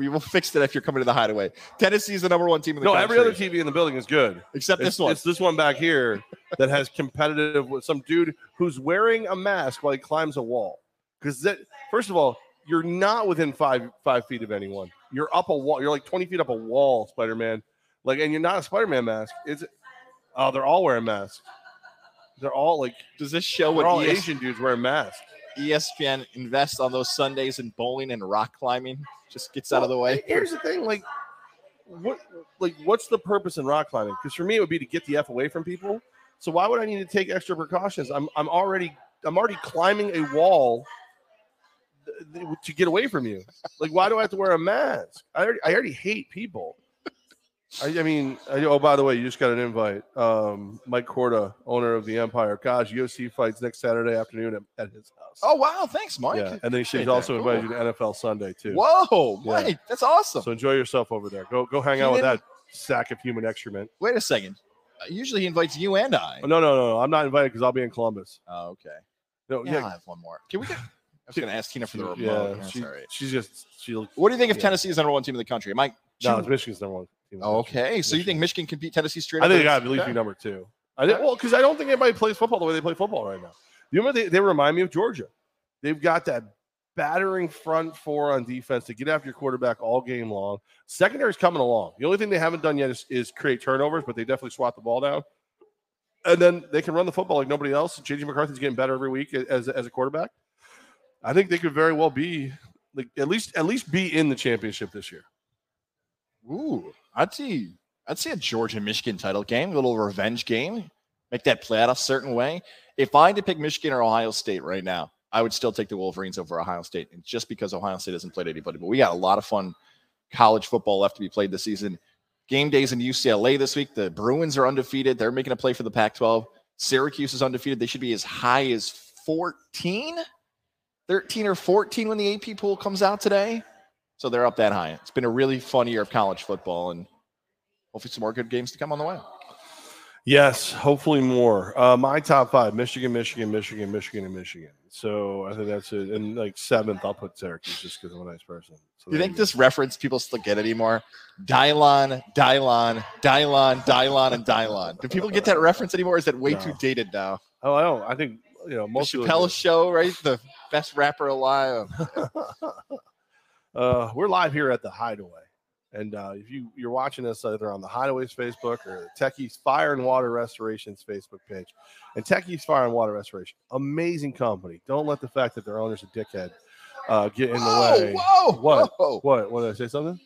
We will fix that if you're coming to the hideaway. Tennessee is the number one team in the No, country. every other TV in the building is good. except It's this one. It's this one back here that has competitive with some dude who's wearing a mask while he climbs a wall. Because that, first of all, you're not within five five feet of anyone. You're up a wall. You're like 20 feet up a wall, Spider Man. Like, and you're not a Spider Man mask. It's oh, they're all wearing masks. They're all like Does this show what all ES- Asian dudes wearing masks. ESPN invests on those Sundays in bowling and rock climbing? Just gets out of the way. Here's the thing, like, what, like, what's the purpose in rock climbing? Because for me, it would be to get the f away from people. So why would I need to take extra precautions? I'm, I'm already, I'm already climbing a wall th- th- to get away from you. Like, why do I have to wear a mask? I already, I already hate people. I, I mean, I, oh, by the way, you just got an invite. Um, Mike Corda, owner of the Empire. Gosh, UFC fights next Saturday afternoon at, at his house. Oh wow, thanks, Mike. yeah, and then she's also Cool. invited you to NFL Sunday too. Whoa, Yeah. Mike, that's awesome. So enjoy yourself over there. Go go hang He out with that sack of human excrement. Wait a second. Uh, usually he invites you and I. Oh, no, no, no, no. I'm not invited because I'll be in Columbus. Oh, okay. No, Yeah, yeah, I'll have one more. Can we get? I was going to ask Tina for the remote. yeah. She. She's just she. No, What do you think if yeah. Tennessee is number one team in the country? Am I? it's Michigan's number one. Team. okay, so you think Michigan can beat Tennessee straight? I think in- they got to at least be number two. I think, well, because I don't think anybody plays football the way they play football right now. You remember they, they remind me of Georgia. They've got that battering front four on defense to get after your quarterback all game long. Secondary's coming along. The only thing they haven't done yet is, is create turnovers, but they definitely swat the ball down. And then they can run the football like nobody else. JJ McCarthy's getting better every week as, as a quarterback. I think they could very well be like at least at least be in the championship this year. Ooh, I'd see. I'd see a Georgia Michigan title game, a little revenge game. Make that play out a certain way. If I had to pick Michigan or Ohio State right now, I would still take the Wolverines over Ohio State, and just because Ohio State hasn't played anybody. But we got a lot of fun college football left to be played this season. Game days in UCLA this week. The Bruins are undefeated. They're making a play for the Pac-12. Syracuse is undefeated. They should be as high as 14, 13 or 14 when the AP pool comes out today. So they're up that high. It's been a really fun year of college football, and hopefully some more good games to come on the way. Yes, hopefully more. Uh, my top five: Michigan, Michigan, Michigan, Michigan, and Michigan. So I think that's it. And like seventh, I'll put Syracuse just because I'm a nice person. So Do you think this reference people still get anymore? Dylan, Dylan, Dylan, Dylan, and Dylan. Do people get that reference anymore? Or is that way No. too dated now? Oh, I don't. I think you know most people. Chappelle show, right? The best rapper alive. uh, we're live here at the Hideaway, and uh, if you you're watching us either on the Hideaway's Facebook or Techies Fire and Water Restoration's Facebook page, and Techies Fire and Water Restoration, amazing company. Don't let the fact that their owner's a dickhead uh, get in the whoa, way. whoa, What? whoa. What? What did I say? Something?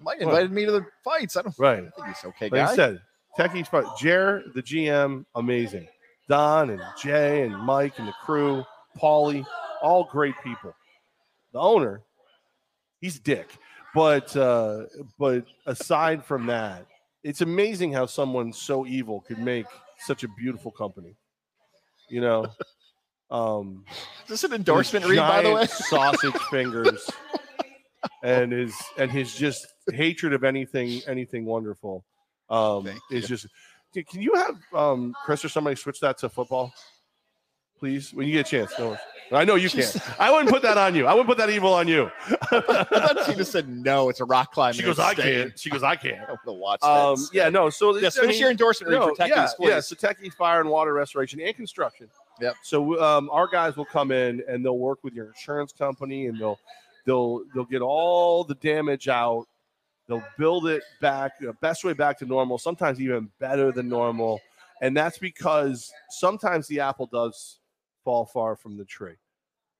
Mike invited me to the fights. I don't Right. I think he's okay, Like I said, Techies Fire. Jer, the GM, amazing. Don and Jay and Mike and the crew, Paulie, all great people. The owner, he's dick. But uh, but aside from that, it's amazing how someone so evil could make such a beautiful company. You know, um, Is this an endorsement read, by the way? sausage fingers, and his and his just hatred of anything anything wonderful. Um, Thank is just. Can can you have um, Chris or somebody switch that to football, please? When you get a chance. No, I know you can't. I wouldn't put that on you. I wouldn't put that evil on you. I thought she just said no. It's a rock climbing. she goes, I can't. She goes, I can't. I want to watch that. Um, instead. yeah, no. So Yes, I finish mean- your endorsement no, for Techies, yeah, yeah, so Techies Fire and Water Restoration and Construction. Yep. So um, our guys will come in and they'll work with your insurance company and they'll they'll they'll get all the damage out. They'll build it back the best way back to normal. Sometimes even better than normal, and that's because sometimes the apple does fall far from the tree.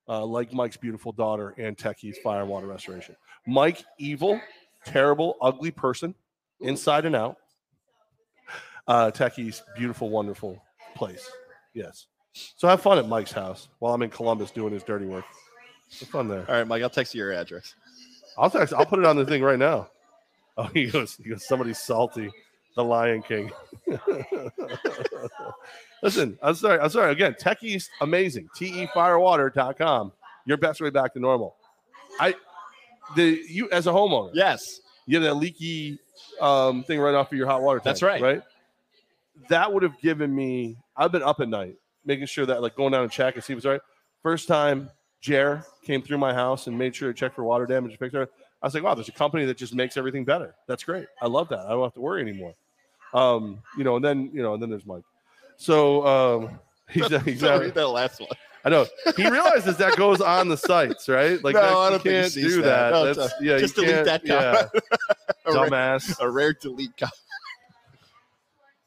Uh, like Mike's beautiful daughter and Techies Fire and Water Restoration. Mike, evil, terrible, ugly person, inside and out uh, Techie's beautiful, wonderful place. Yes. So have fun at Mike's house while I'm in Columbus doing his dirty work. Have fun there. All right, Mike, I'll text you your address. I'll text. I'll put it on the thing right now. Oh, he goes. He goes. Somebody's salty. The Lion King. Listen, I'm sorry. I'm sorry. Again, Techie's amazing. Tefirewater.com. Your best way back to normal. I, the you as a homeowner, Yes. you have that leaky um, thing right off of your hot water tank. That's right. Right. That would have given me. I've been up at night making sure that like going down and check and see what's right. First time Jer came through my house and made sure to check for water damage it. I was like, wow, there's a company that just makes everything better. That's great. I love that. I don't have to worry anymore. Um, you know, and then you know, and then there's Mike. So um, he's he's read that last one. I know he realizes that goes on the sites, right? Like No, that, I don't can't do that. that. No, That's, yeah, just delete that comment. Yeah, A rare, dumbass. a rare delete. comment.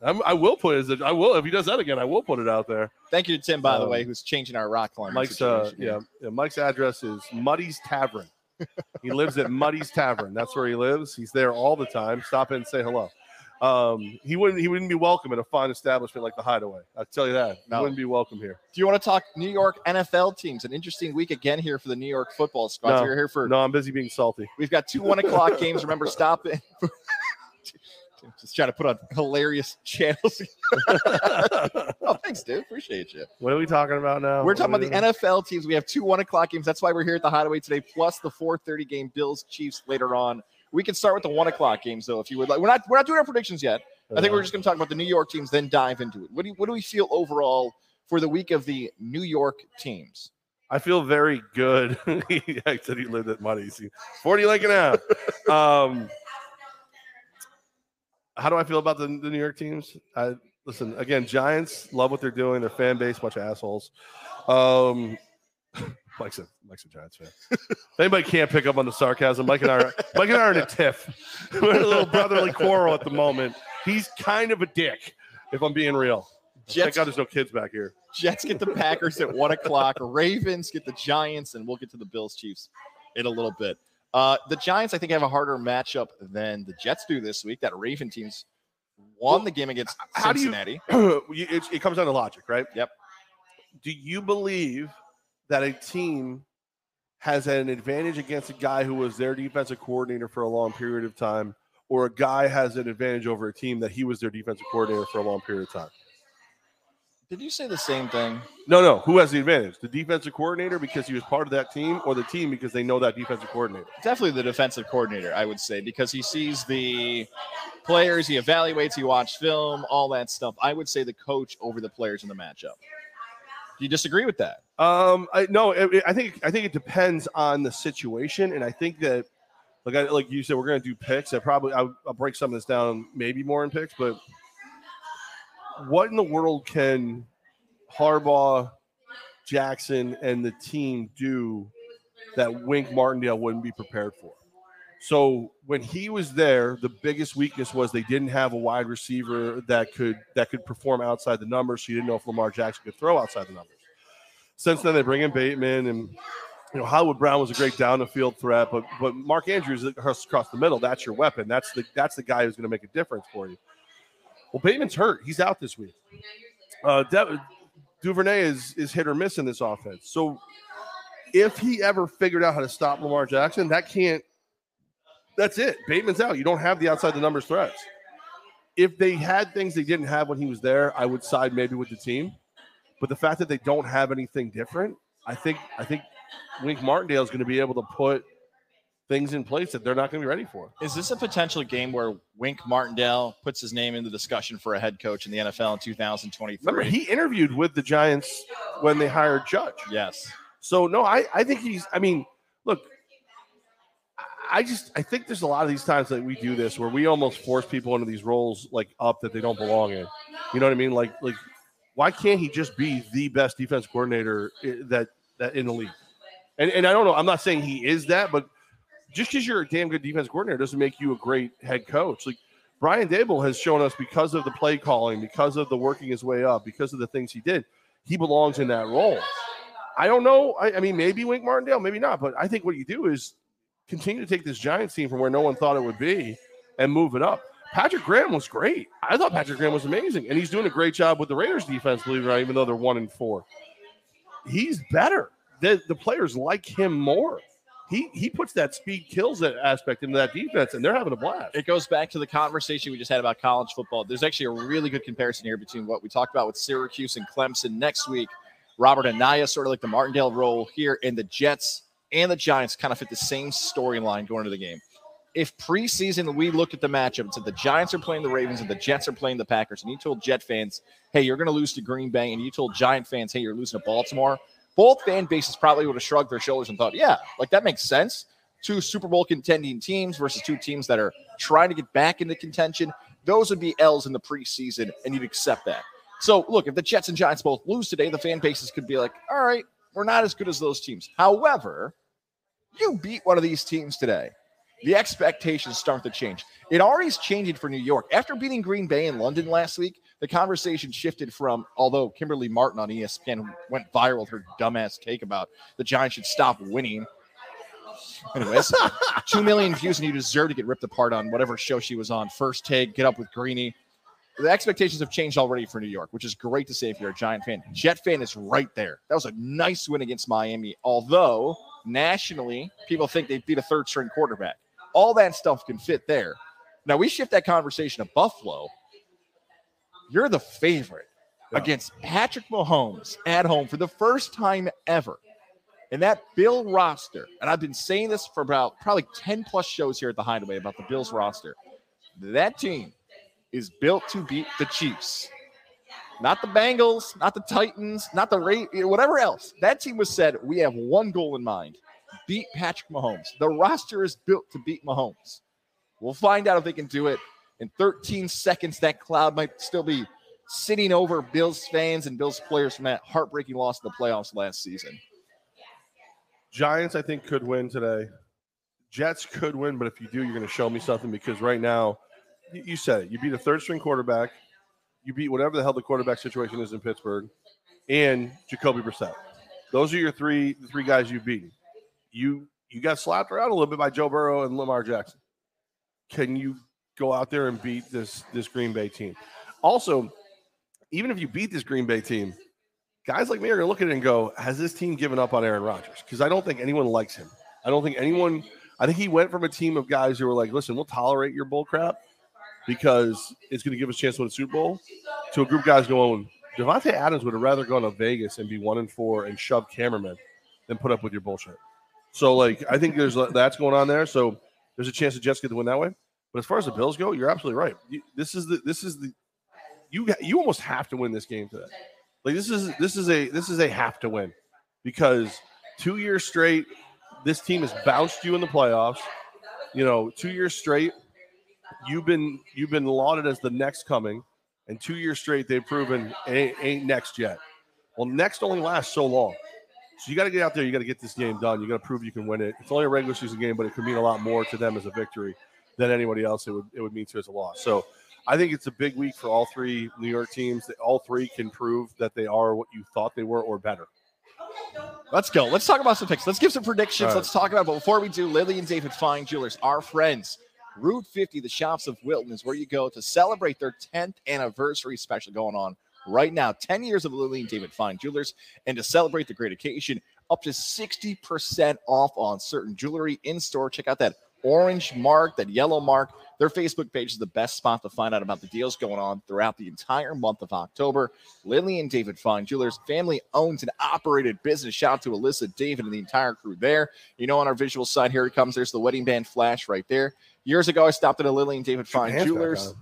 I'm, I will put it. as I will if he does that again. I will put it out there. Thank you to Tim, by the Um, way, who's changing our rock climbing. Mike's uh, yeah, yeah, Mike's address is Muddy's Tavern. he lives at Muddy's Tavern. That's where he lives. He's there all the time. Stop in and say hello. Um, he wouldn't he wouldn't be welcome at a fine establishment like the Hideaway. I'll tell you that. No. He wouldn't be welcome here. Do you want to talk New York NFL teams? An interesting week again here for the New York football squad. No. We're here for No, I'm busy being salty. We've got two one o'clock games. Remember, stop it. Just trying to put on hilarious channels. oh, thanks, dude. Appreciate you. What are we talking about now? We're talking about the NFL teams. We have two one o'clock games. That's why we're here at the Hideaway today, plus the 4:30 game Bills Chiefs later on. We can start with the one o'clock games though, if you would like. We're not we're not doing our predictions yet. I think we're just going to talk about the New York teams, then dive into it. What do you, what do we feel overall for the week of the New York teams? I feel very good. he I said he lived at Muddy's. He- 40 Lincoln Ave. um, how do I feel about the, the New York teams? I listen again. Giants love what they're doing. Their fan base, bunch of assholes. Um, Mike's a Mike's a Giants fan. if anybody can't pick up on the sarcasm, Mike and I, are, Mike and I are in a tiff. We're in a little brotherly quarrel at the moment. He's kind of a dick, if I'm being real. Thank Jets, God there's no kids back here. Jets get the Packers at one o'clock. Ravens get the Giants, and we'll get to the Bills Chiefs in a little bit. Uh, the Giants, I think, have a harder matchup than the Jets do this week. That Raven team's won Well, the game against how do you- Cincinnati. You- it, it comes down to logic, right? Yep. Do you believe that a team has an advantage against a guy who was their defensive coordinator for a long period of time, or a guy has an advantage over a team that he was their defensive coordinator for a long period of time? Did you say the same thing? No, no. Who has the advantage? The defensive coordinator because he was part of that team, or the team because they know that defensive coordinator? Definitely the defensive coordinator, I would say, because he sees the players, he evaluates, he watched film, all that stuff. I would say the coach over the players in the matchup. Do you disagree with that? Um, I no, it, I think I think it depends on the situation, and I think that, like I, like you said, we're gonna do picks. I probably I'll, I'll break some of this down, maybe more in picks, but what in the world can Harbaugh, Jackson, and the team do that Wink Martindale wouldn't be prepared for? So when he was there, the biggest weakness was they didn't have a wide receiver that could that could perform outside the numbers. So you didn't know if Lamar Jackson could throw outside the numbers. Since then, they bring in Bateman, and you know Hollywood Brown was a great down the field threat, but but Mark Andrews across the middle, that's your weapon. That's the that's the guy who's going to make a difference for you. Well, Bateman's hurt; he's out this week. Uh, De- Duvernay is is hit or miss in this offense. So if he ever figured out how to stop Lamar Jackson, that can't. That's it. Bateman's out. You don't have the outside the numbers threats. If they had things they didn't have when he was there, I would side maybe with the team. But the fact that they don't have anything different, I think I think Wink Martindale is going to be able to put things in place that they're not going to be ready for. Is this a potential game where Wink Martindale puts his name in the discussion for a head coach in the NFL in 2023? Remember, he interviewed with the Giants when they hired Judge. yes. So no, I I think he's. I mean, look, I- just I think there's a lot of these times that we do this where we almost force people into these roles like up that they don't belong in. You know what I mean? Like like why can't he just be the best defense coordinator that that in the league? And and I don't know. I'm not saying he is that, but just because you're a damn good defense coordinator doesn't make you a great head coach. Like Brian Daboll has shown us because of the play calling, because of the working his way up, because of the things he did, he belongs in that role. I don't know. I, I mean, maybe Wink Martindale, maybe not. But I think what you do is continue to take this Giants team from where no one thought it would be and move it up. Patrick Graham was great. I thought Patrick Graham was amazing, and he's doing a great job with the Raiders defense. Believe it or not, even though they're one and four, he's better. The the players like him more. He he puts that speed kills that aspect into that defense, and they're having a blast. It goes back to the conversation we just had about college football. There's actually a really good comparison here between what we talked about with Syracuse and Clemson next week. Robert Anae, sort of like the Martindale role here, and the Jets and the Giants kind of fit the same storyline going into the game. If preseason we looked at the matchup and said the Giants are playing the Ravens and the Jets are playing the Packers, and you told Jet fans, hey, you're going to lose to Green Bay, and you told Giant fans, hey, you're losing to Baltimore, both fan bases probably would have shrugged their shoulders and thought, yeah, like that makes sense. Two Super Bowl contending teams versus two teams that are trying to get back into contention. Those would be L's in the preseason, and you'd accept that. So, look, if the Jets and Giants both lose today, the fan bases could be like, all right, we're not as good as those teams. However, you beat one of these teams today. the expectations start to change. It already is changing for New York. After beating Green Bay in London last week, the conversation shifted from although Kimberly Martin on ESPN went viral with her dumbass take about the Giants should stop winning. Anyways, two million views and you deserve to get ripped apart on whatever show she was on. First take, get up with Greeny. The expectations have changed already for New York, which is great to say if you're a Giant fan. Jet fan is right there. That was a nice win against Miami, although nationally, people think they beat a third string quarterback. All that stuff can fit there. Now we shift that conversation to Buffalo. You're the favorite Yeah. against Patrick Mahomes at home for the first time ever. And that Bill roster, and I've been saying this for about probably 10 plus shows here at the Hideaway about the Bills roster. That team is built to beat the Chiefs. Not the Bengals, not the Titans, not the Ra- whatever else. That team was said, we have one goal in mind beat Patrick Mahomes. The roster is built to beat Mahomes. We'll find out if they can do it. In 13 seconds, that cloud might still be sitting over Bills fans and Bills players from that heartbreaking loss in the playoffs last season. Giants, I think, could win today. Jets could win, but if you do, you're going to show me something because right now, you, said it. You beat a third string quarterback. You beat whatever the hell the quarterback situation is in Pittsburgh, and Jacoby Brissett. Those are your three the three guys you beat. You you got slapped around a little bit by Joe Burrow and Lamar Jackson. Can you go out there and beat this this Green Bay team? Also, even if you beat this Green Bay team, guys like me are going to look at it and go, has this team given up on Aaron Rodgers? Because I don't think anyone likes him. I don't think anyone, I think he went from a team of guys who were like, listen, we'll tolerate your bull crap because it's going to give us a chance to win a Super Bowl to a group of guys going, Davante Adams would have rather gone to Vegas and be one and four and shove cameramen than put up with your bullshit. So, like, I think there's that's going on there. So, there's a chance the Jets get the win that way. But as far as the Bills go, you're absolutely right. This is the this is the you you almost have to win this game today. Like this is this is a this is a have to win because two years straight, this team has bounced you in the playoffs. You know, two years straight, you've been you've been lauded as the next coming, and two years straight they've proven ain't, ain't next yet. Well, next only lasts so long. So you got to get out there. You got to get this game done. You got to prove you can win it. It's only a regular season game, but it could mean a lot more to them as a victory than anybody else. It would it would mean to as a loss. So I think it's a big week for all three New York teams. That all three can prove that they are what you thought they were or better. Let's go. Let's talk about some picks. Let's give some predictions. Right. Let's talk about. But before we do, Lily and David Fine Jewelers, our friends. Route 50, the shops of Wilton, is where you go to celebrate their 10th anniversary special going on right now. 10 years of Lily and David Fine Jewelers, and to celebrate the great occasion, up to 60% off on certain jewelry in store. Check out that orange mark, that yellow mark. Their Facebook page is the best spot to find out about the deals going on throughout the entire month of October. Lily and David Fine Jewelers, family owned and operated business. Shout out to Alyssa, David, and the entire crew there. You know, on our visual side, here it comes. There's the wedding band flash right there. Years ago, I stopped at a Lily and David Fine Jewelers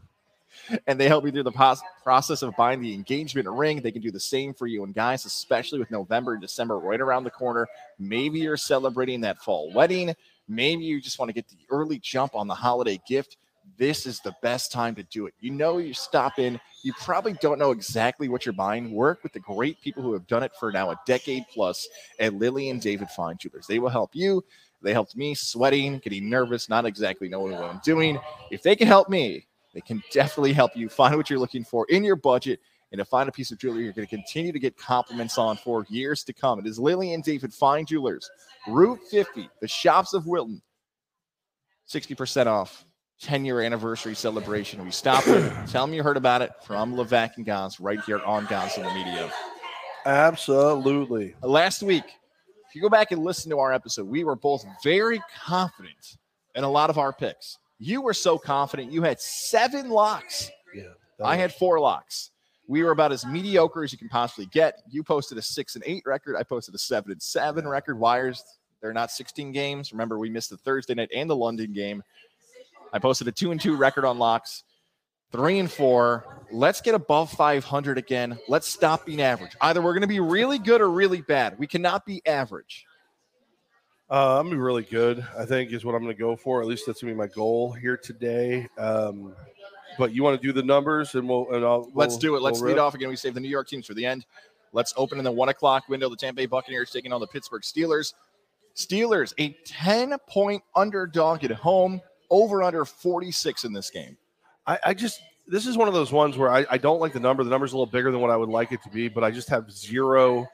and they help you through the pos- process of buying the engagement ring. They can do the same for you. And guys, especially with November and December right around the corner, maybe you're celebrating that fall wedding. Maybe you just want to get the early jump on the holiday gift. This is the best time to do it. You know, you stop in, you probably don't know exactly what you're buying. Work with the great people who have done it for now a decade plus at Lily and David Fine Jewelers. They will help you. They helped me sweating, getting nervous, not exactly knowing what I'm doing. If they can help me, they can definitely help you find what you're looking for in your budget and to find a piece of jewelry you're going to continue to get compliments on for years to come. It is Lily and David Fine Jewelers, Route 50, the shops of Wilton. 60% off, 10 year anniversary celebration. We stop there. Tell them you heard about it from Levack and Goz right here on Goz in the Media. Absolutely. Last week, if you go back and listen to our episode, we were both very confident in a lot of our picks. You were so confident you had seven locks. Yeah. I had four locks. We were about as mediocre as you can possibly get. You posted a six and eight record. I posted a seven and seven record. Wires, they're not 16 games. Remember, we missed the Thursday night and the London game. I posted a two and two record on locks, three and four. Let's get above 500 again. Let's stop being average. Either we're going to be really good or really bad. We cannot be average. Uh, I'm gonna be really good. I think is what I'm gonna go for. At least that's gonna be my goal here today. Um, but you want to do the numbers, and we'll and I'll Let's do it. Let's we'll lead rip. off again. We save the New York teams for the end. Let's open in the one o'clock window. The Tampa Bay Buccaneers taking on the Pittsburgh Steelers. Steelers, a 10 point underdog at home, over under 46 in this game. I, I just this is one of those ones where I, I don't like the number. The number's a little bigger than what I would like it to be, but I just have zero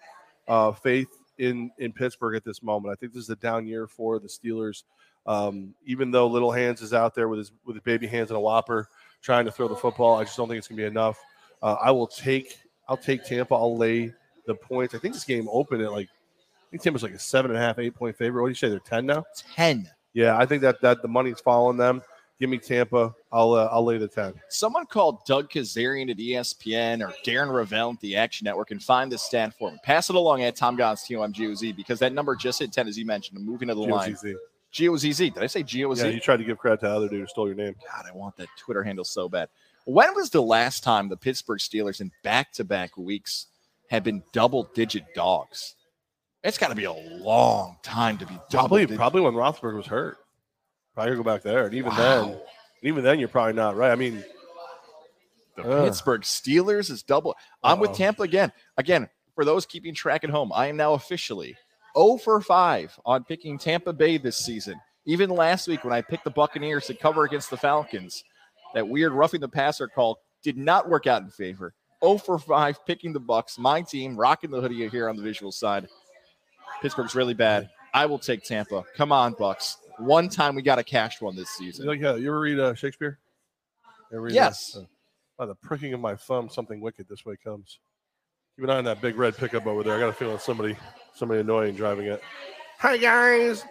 uh, faith in in Pittsburgh at this moment. I think this is a down year for the Steelers. Um, even though Little Hands is out there with his with his baby hands and a whopper trying to throw the football, I just don't think it's gonna be enough. Uh, I will take I'll take Tampa. I'll lay the points. I think this game opened at like I think Tampa's like a seven and a half, eight point favorite. What do you say? They're ten now. 10. Yeah, I think that that the money's following them. Give me Tampa. I'll uh, I'll lay the ten. Someone called Doug Kezirian at ESPN or Darren Rovell at the Action Network and find this stat for me. Pass it along at Tom Goss TOMGOZ because that number just hit 10 as you mentioned. I'm moving to the line. GOZZ. GOZZ. Did I say GOZ? Yeah, you tried to give credit to the other dude who stole your name. God, I want that Twitter handle so bad. When was the last time the Pittsburgh Steelers in back to back weeks had been double digit dogs? It's got to be a long time to be double Probably digit. probably when Roethlisberger was hurt. Probably go back there, and even then, Wow. even then, you're probably not right. I mean, The Ugh. Pittsburgh Steelers is double. I'm with Uh-oh. Tampa again. Again, for those keeping track at home, I am now officially 0 for 5 on picking Tampa Bay this season. Even last week when I picked the Buccaneers to cover against the Falcons, that weird roughing the passer call did not work out in favor. 0 for 5 picking the Bucks, my team, rocking the hoodie here on the visual side. Pittsburgh's really bad. I will take Tampa. Come on, Bucks. One time we got a cash one this you, season. like, yeah, you ever read uh, Shakespeare? Ever read Yes. that? Uh, by the pricking of my thumb, something wicked this way comes. Keep an eye on that big red pickup over there. I got a feeling somebody, somebody annoying driving it. Hi guys.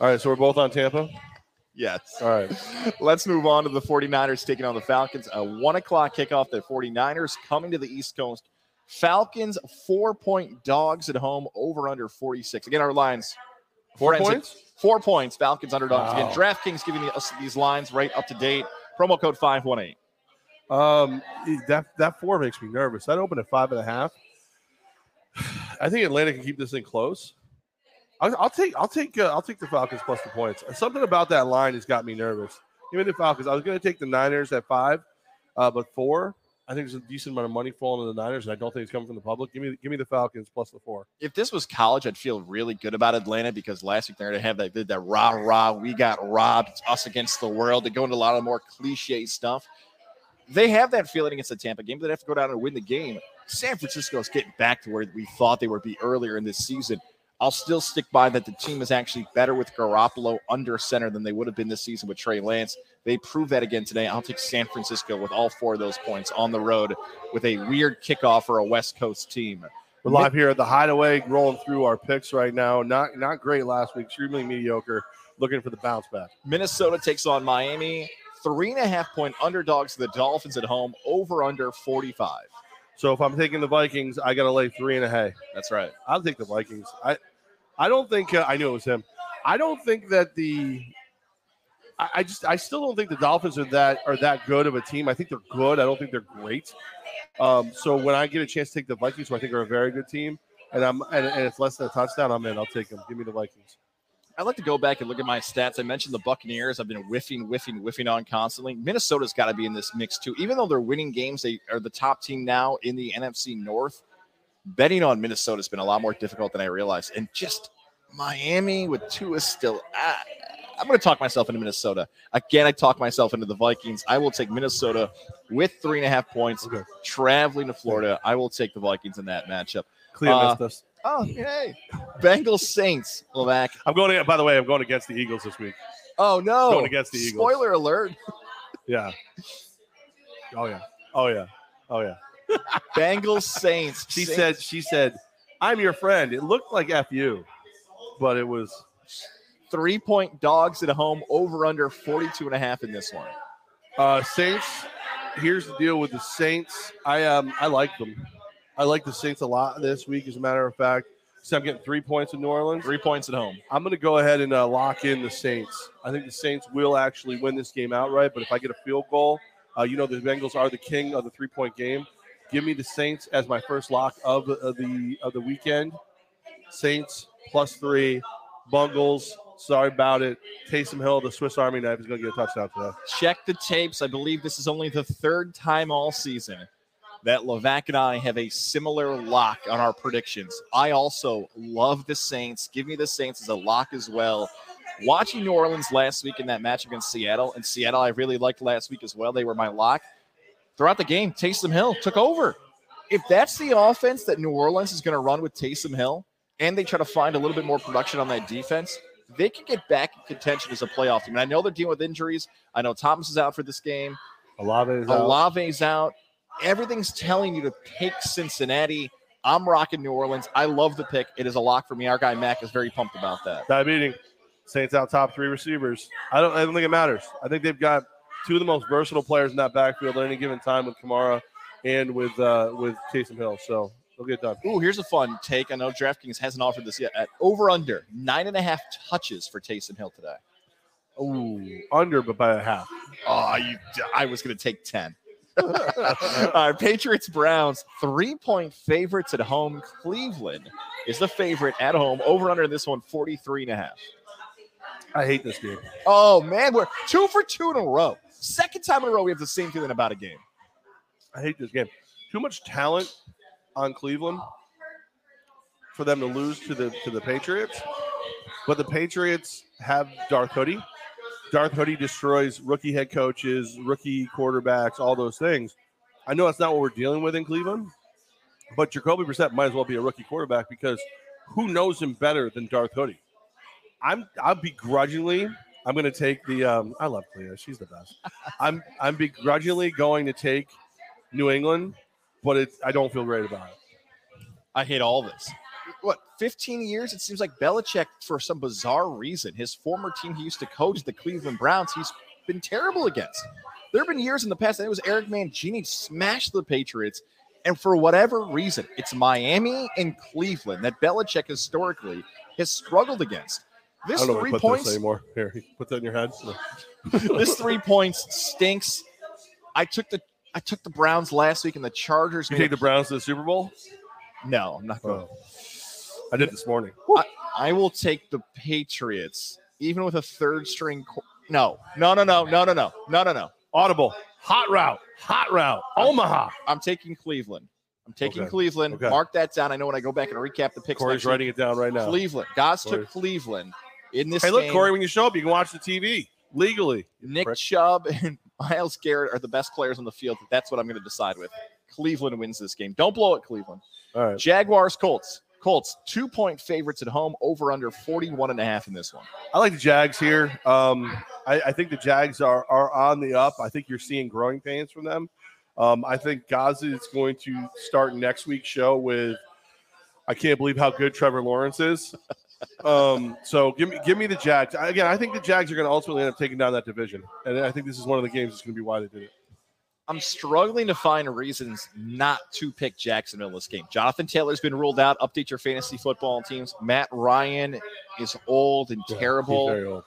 All right, so we're both on Tampa. Yes. All right. Let's move on to the 49ers taking on the Falcons. A one o'clock kickoff. The 49ers coming to the East Coast. Falcons, four point dogs at home, over under 46. Again, our lines Four Friends points. four points. Falcons underdogs. Wow. Again, DraftKings giving us these lines right up to date. Promo code 518. Um, that that four makes me nervous. That opened at five and a half. I think Atlanta can keep this thing close. I'll, I'll take I'll take uh, I'll take the Falcons plus the points. Something about that line has got me nervous. Even the Falcons, I was going to take the Niners at five, uh, but four. I think there's a decent amount of money falling to the Niners, and I don't think it's coming from the public. Give me give me the Falcons plus the four. If this was college, I'd feel really good about Atlanta because last week they're going to have that, that rah rah, we got robbed, it's us against the world. They go into a lot of more cliche stuff. They have that feeling against the Tampa game, but they have to go down and win the game. San Francisco's getting back to where we thought they would be earlier in this season. I'll still stick by that the team is actually better with Garoppolo under center than they would have been this season with Trey Lance. They proved that again today. I'll take San Francisco with all four of those points on the road with a weird kickoff for a West Coast team. We're live here at the Hideaway, rolling through our picks right now. Not not great last week, extremely mediocre. Looking for the bounce back. Minnesota takes on Miami. Three and a half point underdogs to the Dolphins at home, over under 45. So if I'm taking the Vikings, I got to lay three and a half. That's right. I'll take the Vikings. I I don't think uh, I knew it was him. I don't think that the I, I just I still don't think the Dolphins are that are that good of a team. I think they're good. I don't think they're great. Um, so when I get a chance to take the Vikings, who I think are a very good team, and I'm and, and it's less than a touchdown, I'm in. I'll take them. Give me the Vikings. I'd like to go back and look at my stats. I mentioned the Buccaneers. I've been whiffing, whiffing, whiffing on constantly. Minnesota's got to be in this mix too. Even though they're winning games, they are the top team now in the NFC North. Betting on Minnesota's been a lot more difficult than I realized. And just Miami with Tua still. Ah, I'm going to talk myself into Minnesota. Again, I talk myself into the Vikings. I will take Minnesota with three and a half points. Okay. Traveling to Florida, I will take the Vikings in that matchup. Cleo Uh. Oh, hey. Bengals Saints, Levack. I'm going. To, by the way, I'm going against the Eagles this week. Oh no! Going against the Eagles. Spoiler alert: Yeah. Oh yeah. Oh yeah. Oh yeah. Bengals Saints. She Saints- said. She said, "I'm your friend." It looked like fu, but it was three point dogs at home, over under 42 and a half in this one. Uh, Saints. Here's the deal with the Saints. I um I like them. I like the Saints a lot this week. As a matter of fact, so I'm getting three points in New Orleans. Three points at home. I'm going to go ahead and uh, lock in the Saints. I think the Saints will actually win this game outright. But if I get a field goal, uh, you know the Bengals are the king of the three point game. Give me the Saints as my first lock of the of the, of the weekend. Saints plus three. Bungles. Sorry about it. Taysom Hill, the Swiss Army knife, is going to get a touchdown today. Check the tapes. I believe this is only the third time all season that Levack and I have a similar lock on our predictions. I also love the Saints. Give me the Saints as a lock as well. Watching New Orleans last week in that match against Seattle, and Seattle I really liked last week as well. They were my lock. Throughout the game, Taysom Hill took over. If that's the offense that New Orleans is going to run with Taysom Hill, and they try to find a little bit more production on that defense, they can get back in contention as a playoff team. And I know they're dealing with injuries. I know Thomas is out for this game. Olave is out. Out. Everything's telling you to take Cincinnati. I'm rocking New Orleans. I love the pick. It is a lock for me. Our guy Mac is very pumped about that. Tie meeting. Saints out top three receivers. I don't. I don't think it matters. I think they've got two of the most versatile players in that backfield at any given time with Kamara and with uh, with Taysom Hill. So they'll get done. Ooh, here's a fun take. I know DraftKings hasn't offered this yet. At over under nine and a half touches for Taysom Hill today. Ooh, under but by a half. Oh, you! I was going to take ten. All right, Patriots Browns three point favorites at home. Cleveland is the favorite at home. Over under in this one 43 and a half. I hate this game. Oh man, we're two for two in a row. Second time in a row we have the same feeling about a game. I hate this game. Too much talent on Cleveland for them to lose to the to the Patriots. But the Patriots have Darth Hoodie. Darth Hoodie destroys rookie head coaches, rookie quarterbacks, all those things. I know that's not what we're dealing with in Cleveland, but Jacoby Brissett might as well be a rookie quarterback because who knows him better than Darth Hoodie? I'm I'm begrudgingly I'm going to take the um, I love Clea. She's the best. I'm I'm begrudgingly going to take New England, but it's I don't feel great about it. I hate all this. What, 15 years? It seems like Belichick, for some bizarre reason, his former team he used to coach, the Cleveland Browns, he's been terrible against. There have been years in the past, and it was Eric Mangini smashed the Patriots. And for whatever reason, it's Miami and Cleveland that Belichick historically has struggled against. I This three points, this anymore. Here, put that in your head. this three points stinks. I took the I took the Browns last week, and the Chargers. You take the Browns to the Super Bowl? no, I'm not going. Oh. I did this morning. I will take the Patriots, even with a third string. No, no, no, no, no, no, no, no, no, no. Audible, hot route, hot route, Omaha. I'm taking Cleveland. I'm taking Okay. Cleveland. Okay. Mark that down. I know when I go back and recap the picks. Corey's week. writing it down right now. Cleveland. Guys took Cleveland in this Hey, look, game. Corey, when you show up, you can watch the TV legally. Nick prick. Chubb and Myles Garrett are the best players on the field. That's what I'm going to decide with. Cleveland wins this game. Don't blow it, Cleveland. All right. Jaguars, Colts. Colts, two point favorites at home, over under 41 and a half in this one. I like the Jags here. Um, I, I think the Jags are are on the up. I think you're seeing growing pains from them. Um, I think Gaza is going to start next week's show with. I can't believe how good Trevor Lawrence is. Um, so give me give me the Jags again. I think the Jags are going to ultimately end up taking down that division, and I think this is one of the games that's going to be why they did it. I'm struggling to find reasons not to pick Jacksonville this game. Jonathan Taylor's been ruled out. Update your fantasy football teams. Matt Ryan is old and He's terrible. very old.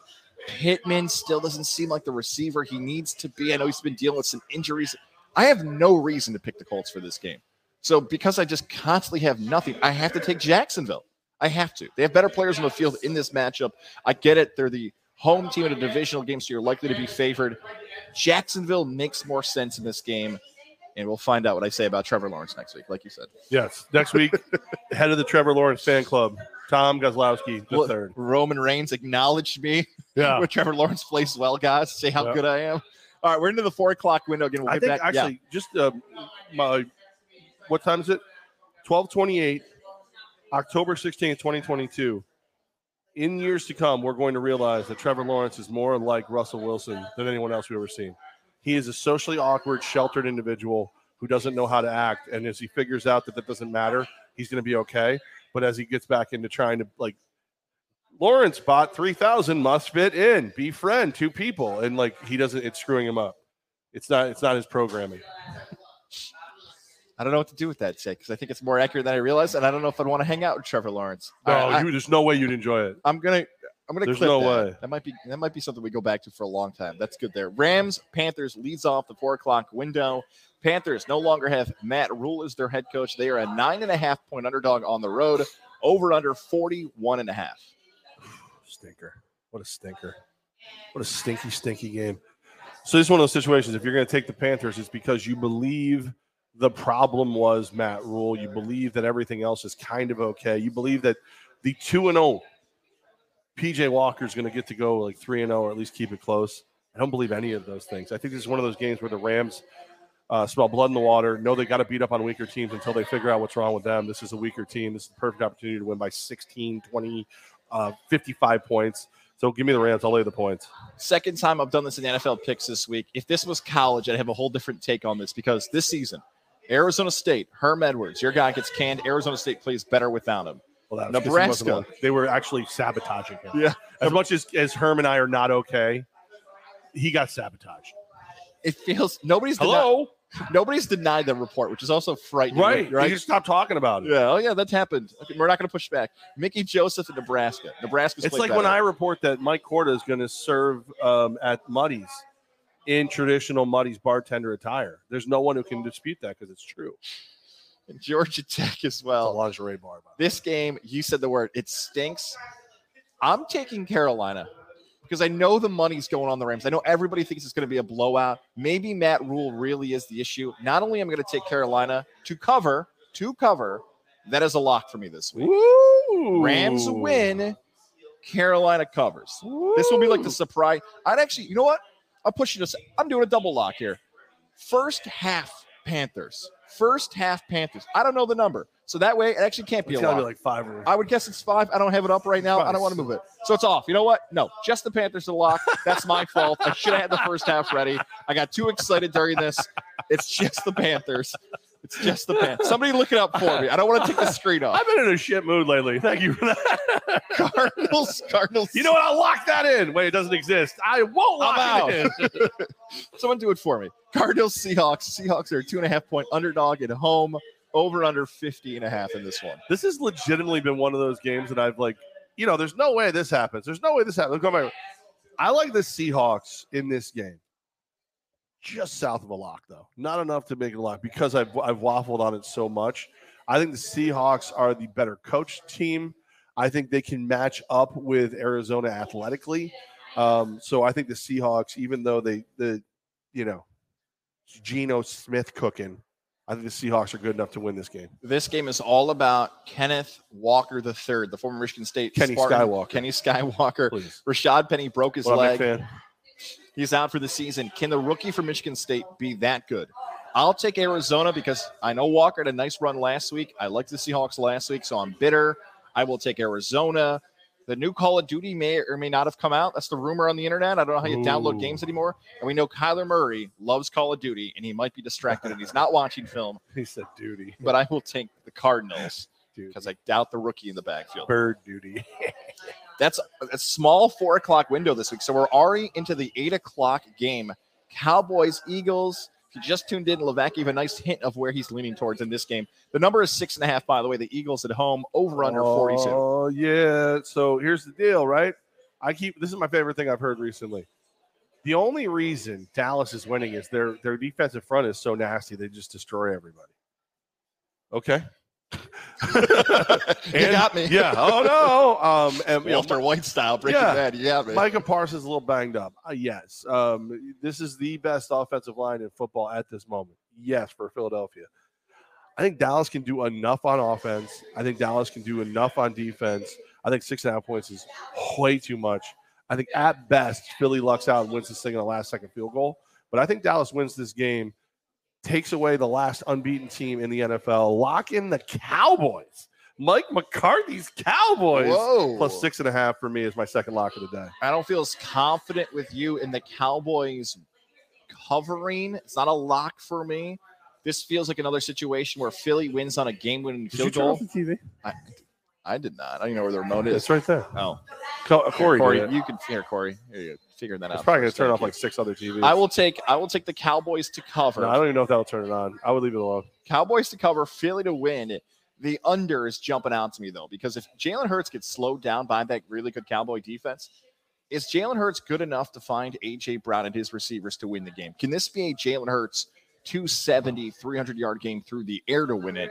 Pittman still doesn't seem like the receiver he needs to be. I know he's been dealing with some injuries. I have no reason to pick the Colts for this game. So because I just constantly have nothing, I have to take Jacksonville. I have to. They have better players on the field in this matchup. I get it. They're the home team in a divisional game, so you're likely to be favored. Jacksonville makes more sense in this game. And we'll find out what I say about Trevor Lawrence next week, like you said. Yes, next week, head of the Trevor Lawrence fan club, Tom Gozlowski, the Well, third. Roman Reigns acknowledged me Yeah, when Trevor Lawrence plays well, guys. Say how Yeah. good I am. All right, we're into the four o'clock window again. We'll I think back. yeah. actually just uh, my what time is it? Twelve twenty eight, October sixteenth, twenty twenty two. In years to come, we're going to realize that Trevor Lawrence is more like Russell Wilson than anyone else we've ever seen. He is a socially awkward, sheltered individual who doesn't know how to act, and as he figures out that that doesn't matter, he's going to be okay. But as he gets back into trying to like. Lawrence bought 3000 must fit in befriend two people and like he doesn't it's screwing him up it's not it's not his programming I don't know what to do with that, Jake, because I think it's more accurate than I realized, and I don't know if I'd want to hang out with Trevor Lawrence. No, right, you, there's no way you'd enjoy it. I, am gonna, I'm gonna. There's clip no that. way. That might be, that might be something we go back to for a long time. That's good there. Rams, Panthers leads off the four o'clock window. Panthers no longer have Matt Rhule as their head coach. They are a nine and a half point underdog on the road. Over under 41 and a half. Stinker. What a stinker. What a stinky, stinky game. So this is one of those situations. If you're going to take the Panthers, it's because you believe the problem was Matt Rhule. You believe that everything else is kind of okay. You believe that the two and zero PJ Walker is going to get to go like three and zero, or at least keep it close. I don't believe any of those things. I think this is one of those games where the Rams uh, smell blood in the water. Know they got to beat up on weaker teams until they figure out what's wrong with them. This is a weaker team. This is the perfect opportunity to win by 16, 20, uh, 55 points. So give me the Rams. I'll lay the points. Second time I've done this in NFL picks this week. If this was college, I'd have a whole different take on this because this season, Arizona State, Herm Edwards, your guy gets canned. Arizona State plays better without him. Well, that was 'cause he wasn't Nebraska. They were actually sabotaging him. Yeah. As much as, as Herm and I are not okay, he got sabotaged. It feels nobody's denied, Hello? nobody's denied the report, which is also frightening. Right. Right. You just stop talking about it. yeah. Oh yeah, that's happened. Okay, we're not going to push back. Mickey Joseph in Nebraska. Nebraska's It's like when. I report that Mike Corda is going to serve um, at Muddy's in traditional Muddy's bartender attire. There's no one who can dispute that because it's true. Georgia Tech as It's a well. lingerie bar. This game, you said the word. It stinks. I'm taking Carolina because I know the money's going on the Rams. I know everybody thinks it's going to be a blowout. Maybe Matt Rhule really is the issue. Not only am I going to take Carolina to cover, to cover, that is a lock for me this week. Woo! Rams win, Carolina covers. This will be like the surprise. I'd actually, you know what? I'll push you to. I'm doing a double lock here. First half Panthers. First half Panthers. I don't know the number, so that way it actually can't be It's a lock. be like five or I would guess it's five. I don't have it up right now. I don't want to move it, so it's off. You know what? No, just the Panthers to lock. That's my fault. I should have had the first half ready. I got too excited during this. It's just the Panthers. It's just the Panthers. Somebody look it up for me. I don't want to take the screen off. I've been in a shit mood lately. Thank you for that. Cardinals. Cardinals. you know what? I'll lock that in. Wait, it doesn't exist. I won't lock I'm it in. Someone do it for me. Cardinals, Seahawks. Seahawks are a two and a half point underdog at home. Over under 50 and a half in this one. this has legitimately been one of those games that I've like, you know, there's no way this happens. There's no way this happens. I like the Seahawks in this game. Just south of a lock, though. Not enough to make it a lock because I've I've waffled on it so much. I think the Seahawks are the better coached team. I think they can match up with Arizona athletically. Um, so I think the Seahawks, even though they the you know Geno Smith cooking, I think the Seahawks are good enough to win this game. This game is all about Kenneth Walker III, the former Michigan State Kenny Spartan. Skywalker. Kenny Skywalker. Please. Rashad Penny broke his What leg. He's out for the season. Can the rookie from Michigan State be that good? I'll take Arizona because I know Walker had a nice run last week. I liked the Seahawks last week, so I'm bitter. I will take Arizona. The new Call of Duty may or may not have come out. That's the rumor on the internet. I don't know how you download games anymore. And we know Kyler Murray loves Call of Duty and he might be distracted and he's not watching film. He said duty. But I will take the Cardinals because I doubt the rookie in the backfield. Bird duty. That's a small four o'clock window this week. So we're already into the eight o'clock game. Cowboys, Eagles. If you just tuned in, Levack gave a nice hint of where he's leaning towards in this game. The number is six and a half, by the way. The Eagles at home, over under 42. Oh yeah. So here's the deal, right? I keep this is my favorite thing I've heard recently. The only reason Dallas is winning is their their defensive front is so nasty they just destroy everybody. Okay. You got me. Yeah. Oh no. Um. And you know, Walter White style, breaking Yeah. bad. Yeah, me. Micah Parsons is a little banged up. Uh, yes. Um, this is the best offensive line in football at this moment. Yes, for Philadelphia. I think Dallas can do enough on offense. I think Dallas can do enough on defense. I think six and a half points is way too much. I think at best, Philly lucks out and wins this thing on the last second field goal. But I think Dallas wins this game, takes away the last unbeaten team in the NFL, lock in the Cowboys. Mike McCarthy's Cowboys. Whoa. Plus six and a half for me is my second lock of the day. I don't feel as confident with you in the Cowboys covering. It's not a lock for me. This feels like another situation where Philly wins on a game-winning Did you field turn goal. off the TV? I, I did not. I don't even know where the remote is. It's right there. Oh, Co- uh, Corey, Corey, did it. you can here, Corey. Here you go. Figure that It's out. probably going first. to turn Thank off you. like six other TVs. I will take. I will take the Cowboys to cover. No, I don't even know if that'll turn it on. I would leave it alone. Cowboys to cover. Philly to win. The under is jumping out to me though because if Jalen Hurts gets slowed down by that really good Cowboy defense, is Jalen Hurts good enough to find AJ Brown and his receivers to win the game? Can this be a Jalen Hurts 270, 300 yard game through the air to win it?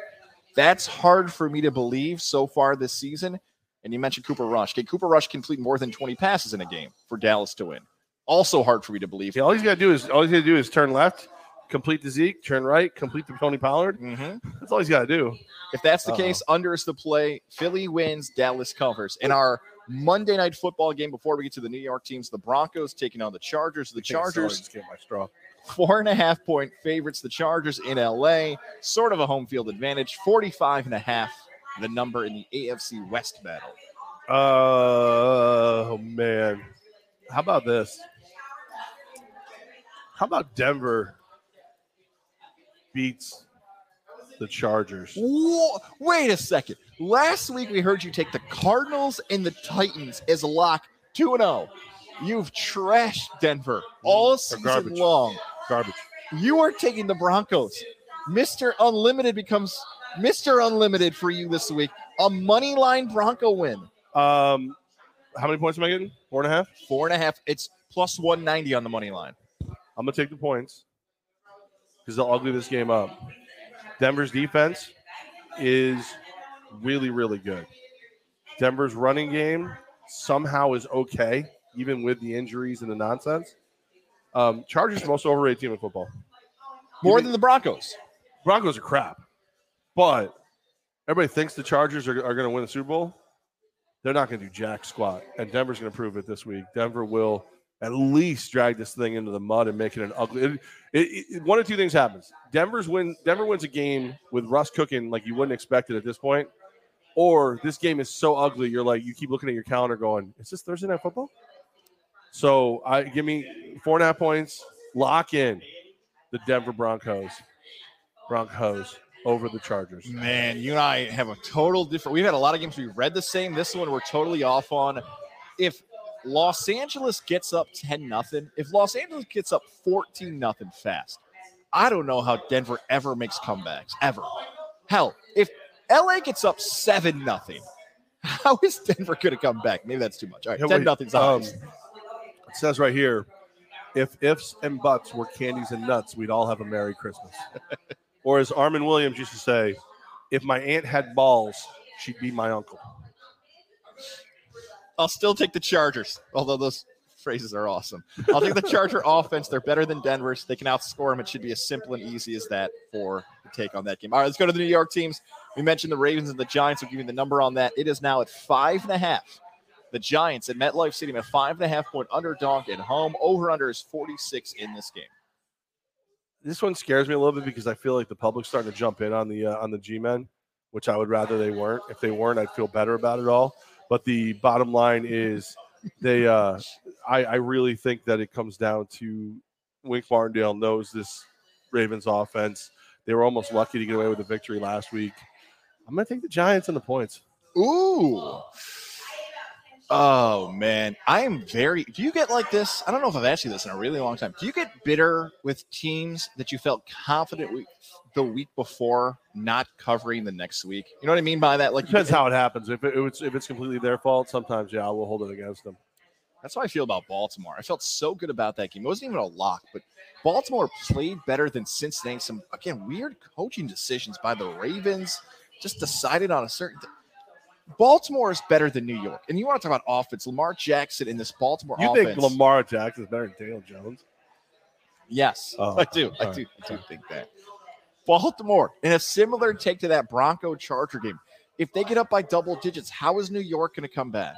That's hard for me to believe so far this season. And you mentioned Cooper Rush. Can Cooper Rush complete more than 20 passes in a game for Dallas to win? Also hard for me to believe. Yeah, all he's got to do is all he's got to do is turn left, complete the Zeke, turn right, complete the Tony Pollard. Mhm. That's all he's got to do. If that's the Uh-oh. case, under is the play. Philly wins, Dallas covers. In our Monday night football game, before we get to the New York teams, the Broncos taking on the Chargers. The Chargers Just get my straw. Four and a half point favorites. The Chargers in LA, sort of a home field advantage. 45 and a half, the number in the AFC West battle. Uh, oh man, how about this? How about Denver beats the Chargers? Whoa, wait a second. Last week we heard you take the Cardinals and the Titans as a lock 2 0. You've trashed Denver all season garbage. long. Garbage. You are taking the Broncos. Mr. Unlimited becomes Mr. Unlimited for you this week. A money line Bronco win. Um, how many points am I getting? Four and a half. Four and a half. It's plus 190 on the money line. I'm gonna take the points because they'll ugly this game up. Denver's defense is really, really good. Denver's running game somehow is okay, even with the injuries and the nonsense. Um, Chargers the most overrated team in football. More than the Broncos. Broncos are crap, but everybody thinks the Chargers are, are going to win the Super Bowl. They're not going to do jack squat, and Denver's going to prove it this week. Denver will at least drag this thing into the mud and make it an ugly. It, it, it- one of two things happens: Denver's win. Denver wins a game with Russ cooking like you wouldn't expect it at this point, or this game is so ugly you're like you keep looking at your calendar going, "Is this Thursday night football?" So I give me four and a half points. Lock in the Denver Broncos. Broncos over the Chargers. Man, you and I have a total different. We've had a lot of games we read the same. This one we're totally off on. If Los Angeles gets up 10 nothing, if Los Angeles gets up 14 nothing fast, I don't know how Denver ever makes comebacks ever. Hell, if LA gets up 7 nothing, how is Denver going to come back? Maybe that's too much. All right, 10 nothing's um, It says right here, if ifs and buts were candies and nuts, we'd all have a Merry Christmas. or as Armin Williams used to say, if my aunt had balls, she'd be my uncle. I'll still take the Chargers, although those phrases are awesome. I'll take the Charger offense. They're better than Denver's. They can outscore them. It should be as simple and easy as that for the take on that game. All right, let's go to the New York teams. We mentioned the Ravens and the Giants. We'll give you the number on that. It is now at five and a half. The Giants at MetLife Stadium, a five and a half point underdog at home. Over under is 46 in this game. This one scares me a little bit because I feel like the public's starting to jump in on the uh, on the G-men, which I would rather they weren't. If they weren't, I'd feel better about it all. But the bottom line is, they uh, I, I really think that it comes down to Wink Martindale knows this Ravens offense. They were almost lucky to get away with the victory last week. I'm gonna take the Giants and the points. Ooh. Oh man, I am very. Do you get like this? I don't know if I've asked you this in a really long time. Do you get bitter with teams that you felt confident we, the week before not covering the next week? You know what I mean by that? Like Depends how it happens. If it, it's if it's completely their fault, sometimes yeah, I will hold it against them. That's how I feel about Baltimore. I felt so good about that game. It wasn't even a lock, but Baltimore played better than Cincinnati. Some again weird coaching decisions by the Ravens. Just decided on a certain. Th- Baltimore is better than New York, and you want to talk about offense? Lamar Jackson in this Baltimore You offense. think Lamar Jackson is better than Daniel Jones? Yes, Oh, I do. I do. right, I do think that. Baltimore in a similar take to that Bronco Charger game. If they get up by double digits, how is New York going to come back?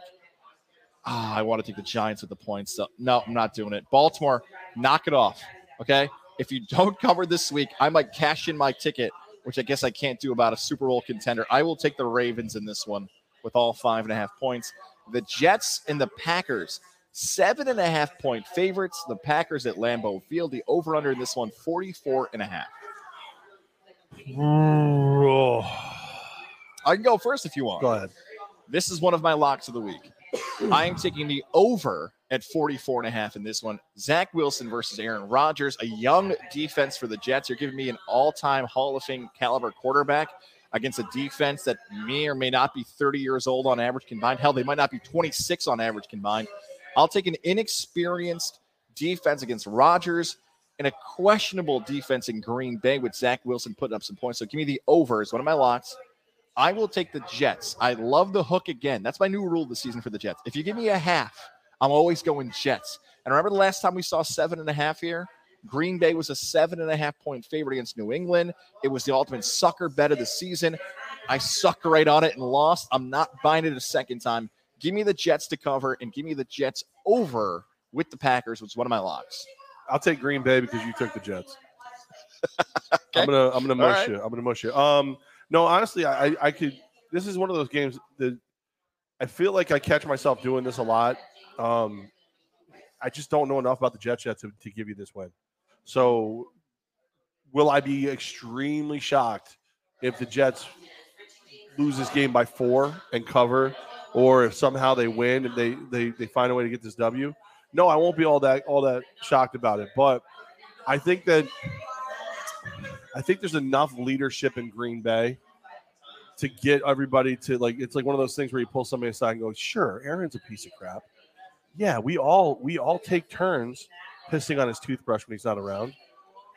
Ah, I want to take the Giants with the points. So, no, I'm not doing it. Baltimore, knock it off. Okay. If you don't cover this week, I might cash in my ticket, which I guess I can't do about a Super Bowl contender. I will take the Ravens in this one with all five and a half points. The Jets and the Packers, seven and a half point favorites. The Packers at Lambeau Field. The over under in this one, 44 and a half. I can go first if you want. Go ahead. This is one of my locks of the week. I am taking the over at 44 and a half in this one. Zach Wilson versus Aaron Rodgers, a young defense for the Jets. You're giving me an all-time Hall of Fame caliber quarterback against a defense that may or may not be 30 years old on average combined. Hell, they might not be 26 on average combined. I'll take an inexperienced defense against Rodgers and a questionable defense in Green Bay with Zach Wilson putting up some points. So give me the over as one of my locks. I will take the Jets. I love the hook again. That's my new rule this season for the Jets. If you give me a half, I'm always going Jets. And remember the last time we saw seven and a half here? Green Bay was a seven and a half point favorite against New England. It was the ultimate sucker bet of the season. I sucked right on it and lost. I'm not buying it a second time. Give me the Jets to cover and give me the Jets over with the Packers, which is one of my locks. I'll take Green Bay because you took the Jets. okay. I'm gonna I'm gonna mush right. you. I'm gonna mush you. Um, no, honestly, I I could. This is one of those games that I feel like I catch myself doing this a lot. Um, I just don't know enough about the Jets yet to, to give you this win. So, will I be extremely shocked if the Jets lose this game by four and cover, or if somehow they win and they they they find a way to get this W? No, I won't be all that all that shocked about it. But I think that I think there's enough leadership in Green Bay to get everybody to like it's like one of those things where you pull somebody aside and go, sure, Aaron's a piece of crap. Yeah, we all we all take turns pissing on his toothbrush when he's not around.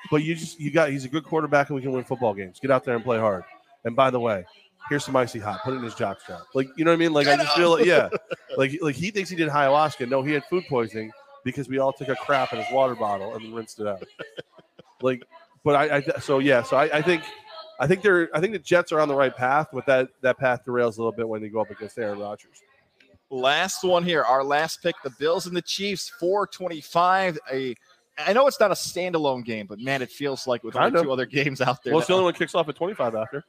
But you just you got he's a good quarterback and we can win football games. Get out there and play hard. And by the way, here's some icy hot. Put it in his jockstrap. Like you know what I mean? Like I just feel like yeah, like like he thinks he did ayahuasca. No, he had food poisoning because we all took a crap in his water bottle and rinsed it out. like, but I, I so yeah, so I, I think I think they're I think the Jets are on the right path, but that that path derails a little bit when they go up against Aaron Rodgers. Last one here, our last pick, the Bills and the Chiefs, 425. A I know it's not a standalone game, but man, it feels like with only two other games out there. Well, it's the only one kicks off at 25 after.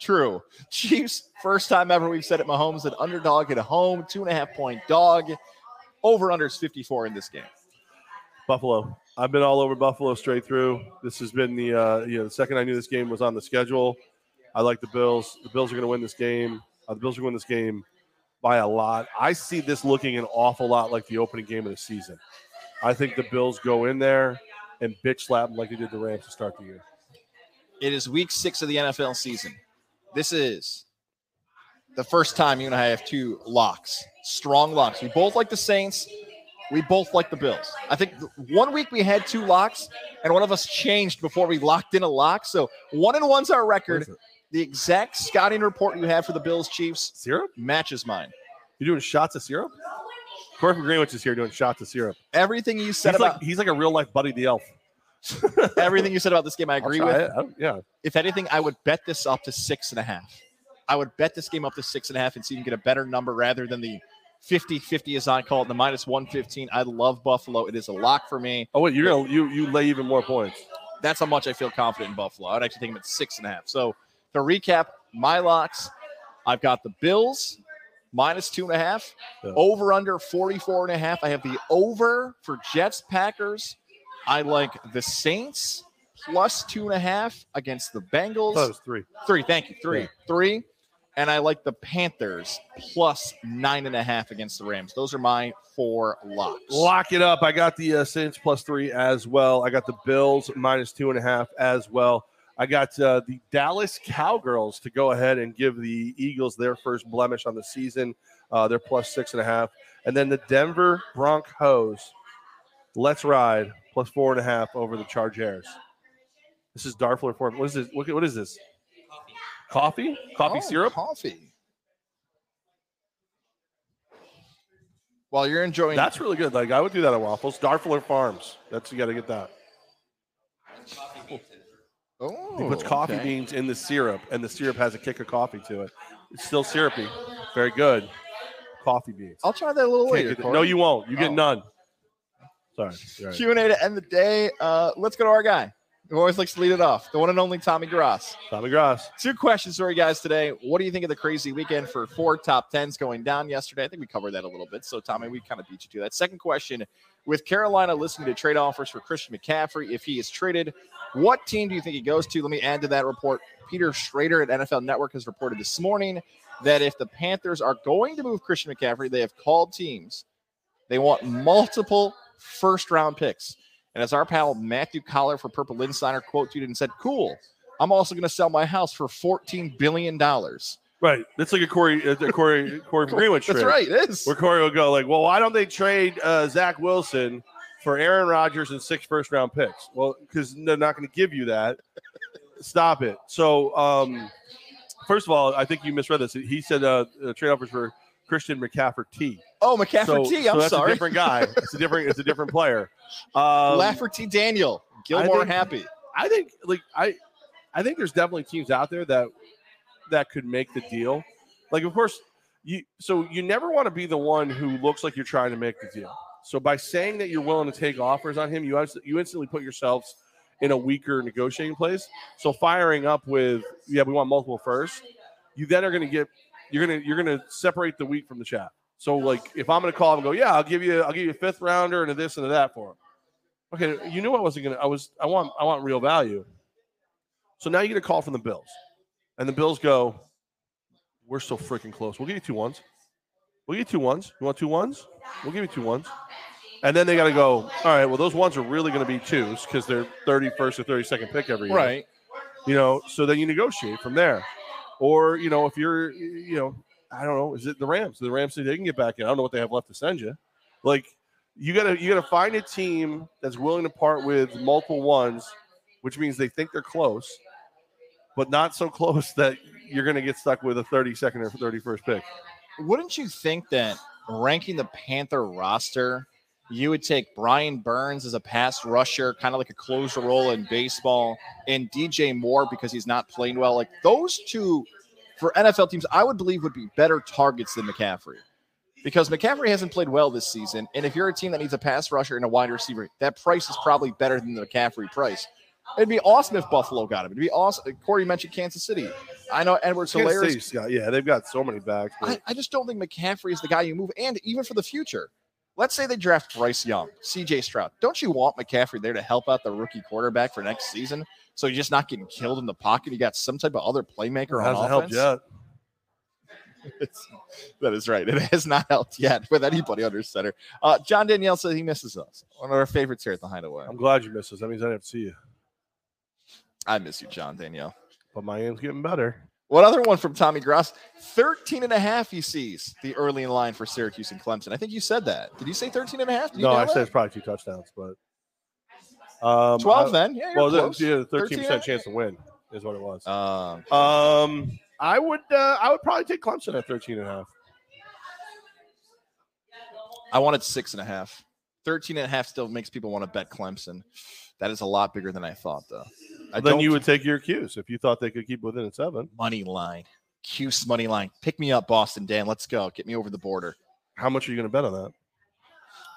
True. Chiefs, first time ever we've said it. Mahomes an underdog at home, two and a half point dog. Over under is 54 in this game. Buffalo. I've been all over Buffalo straight through. This has been the uh, you know the second I knew this game was on the schedule. I like the Bills. The Bills are going to win this game. Uh, the Bills are going to win this game by a lot. I see this looking an awful lot like the opening game of the season. I think the Bills go in there and bitch slap them like they did the Rams to start the year. It is week six of the NFL season. This is the first time you and I have two locks, strong locks. We both like the Saints. We both like the Bills. I think one week we had two locks, and one of us changed before we locked in a lock. So one and one's our record. The exact scouting report you have for the Bills Chiefs syrup matches mine. You're doing shots of syrup. Corey Greenwich is here doing shots of syrup. Everything you said he's about like, he's like a real life Buddy the Elf. everything you said about this game, I agree with. yeah. If anything, I would bet this up to six and a half. I would bet this game up to six and a half and see if you can get a better number rather than the 50 50 as I call it, the minus 115. I love Buffalo. It is a lock for me. Oh, wait, you're gonna you you lay even more points. That's how much I feel confident in Buffalo. I'd actually take them at six and a half. So to recap my locks, I've got the Bills minus two and a half, yeah. over under 44 and a half. I have the over for Jets Packers. I like the Saints plus two and a half against the Bengals. That was three. Three. Thank you. Three. Yeah. Three and I like the Panthers plus nine and a half against the Rams. Those are my four locks. Lock it up. I got the uh, Saints plus three as well. I got the Bills minus two and a half as well. I got uh, the Dallas Cowgirls to go ahead and give the Eagles their first blemish on the season. Uh, they're plus six and a half. And then the Denver Broncos, let's ride, plus four and a half over the Chargers. This is Darfler for what is this? What, what is this? Coffee? Coffee oh, syrup? Coffee. While you're enjoying That's really good. Like I would do that at waffles. Darfler Farms. That's you gotta get that. Oh, he puts coffee okay. beans in the syrup, and the syrup has a kick of coffee to it. It's still syrupy. Very good. Coffee beans. I'll try that a little later. No, you won't. You get oh. none. Sorry. Q and A to end the day. Uh, let's go to our guy who always likes to lead it off, the one and only Tommy Gross. Tommy Gross. Two questions for you guys today. What do you think of the crazy weekend for four top tens going down yesterday? I think we covered that a little bit. So, Tommy, we kind of beat you to that. Second question with Carolina listening to trade offers for Christian McCaffrey, if he is traded, what team do you think he goes to? Let me add to that report. Peter Schrager at NFL Network has reported this morning that if the Panthers are going to move Christian McCaffrey, they have called teams. They want multiple first round picks. And as our pal Matthew Coller for Purple Insider quote tweeted and said, Cool, I'm also going to sell my house for $14 billion. Right. That's like a Corey, uh, Corey, Corey Greenwich That's right. It is. Where Corey will go like, well, why don't they trade uh, Zach Wilson for Aaron Rodgers and six first round picks? Well, because they're not going to give you that. Stop it. So, um, first of all, I think you misread this. He said uh, trade offers for Christian McCaffrey T. Oh, McCafferty. So, T. so I'm that's sorry. a different guy. It's a different. It's a different player. Um, Lafferty Daniel. Gilmore think- happy. I think like I I think there's definitely teams out there that that could make the deal. Like of course you so you never want to be the one who looks like you're trying to make the deal. So by saying that you're willing to take offers on him, you you instantly put yourselves in a weaker negotiating place. So firing up with yeah, we want multiple first, you then are going to get you're going to you're to separate the wheat from the chaff. So like if I'm going to call him and go, "Yeah, I'll give you I'll give you a fifth rounder and a this and a that for him." Okay, you knew I wasn't going to I was I want I want real value. So now you get a call from the Bills, and the Bills go, "We're so freaking close. We'll give you two ones. We'll give you two ones. You want two ones? We'll give you two ones. And then they got to go. All right. Well, those ones are really going to be twos because they're thirty first or thirty second pick every year, Right. You know. So then you negotiate from there, or you know, if you're, you know, I don't know, is it the Rams? The Rams say they can get back in. I don't know what they have left to send you. Like you gotta you gotta find a team that's willing to part with multiple ones, which means they think they're close, but not so close that you're gonna get stuck with a 32nd or 31st pick. Wouldn't you think that ranking the Panther roster, you would take Brian Burns as a pass rusher, kind of like a closer role in baseball, and DJ Moore because he's not playing well? Like those two for NFL teams, I would believe would be better targets than McCaffrey. Because McCaffrey hasn't played well this season. And if you're a team that needs a pass rusher and a wide receiver, that price is probably better than the McCaffrey price. It'd be awesome if Buffalo got him. It'd be awesome. Corey mentioned Kansas City. I know Edward Kansas City's got- yeah, they've got so many backs. but- I, I just don't think McCaffrey is the guy you move. And even for the future, let's say they draft Bryce Young, CJ Stroud. Don't you want McCaffrey there to help out the rookie quarterback for next season? So you're just not getting killed in the pocket. You got some type of other playmaker on hasn't offense. helped yet. That is right. It has not helped yet with anybody under center. Uh, John Danielle says he misses us. One of our favorites here at the Hideaway. I'm glad you missed us. That means I didn't have to see you. I miss you, John Danielle. But my Miami's getting better. What other one from Tommy Gross? 13 and a half he sees the early in line for Syracuse and Clemson. I think you said that. Did you say 13 and a half? No, I said it's probably two touchdowns, but um, 12 I- then. Yeah, well, close. yeah, the 13 13 percent chance to win is what it was. Um, Um, I would uh, I would probably take Clemson at 13 and a half. I wanted six and a half. 13 and a half still makes people want to bet Clemson. That is a lot bigger than I thought, though. I then you would take your cues if you thought they could keep within a seven. money line. Cuse money line. Pick me up, Boston Dan. Let's go. Get me over the border. How much are you going to bet on that?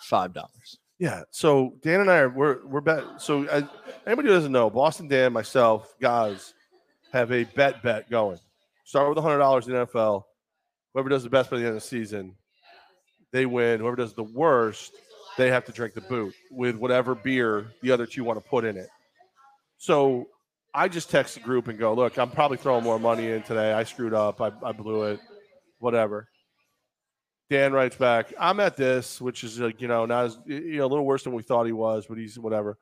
Five dollars. Yeah. So Dan and I are we're we're bet. So uh, anybody who doesn't know, Boston Dan, myself, guys, have a bet bet going. Start with hundred dollars in NFL. Whoever does the best by the end of the season, they win. Whoever does the worst, they have to drink the boot with whatever beer the other two want to put in it. So I just text the group and go, look, I'm probably throwing more money in today. I screwed up. I, I blew it. Whatever. Dan writes back, I'm at this, which is like, you know, not as you know, a little worse than we thought he was, but he's whatever.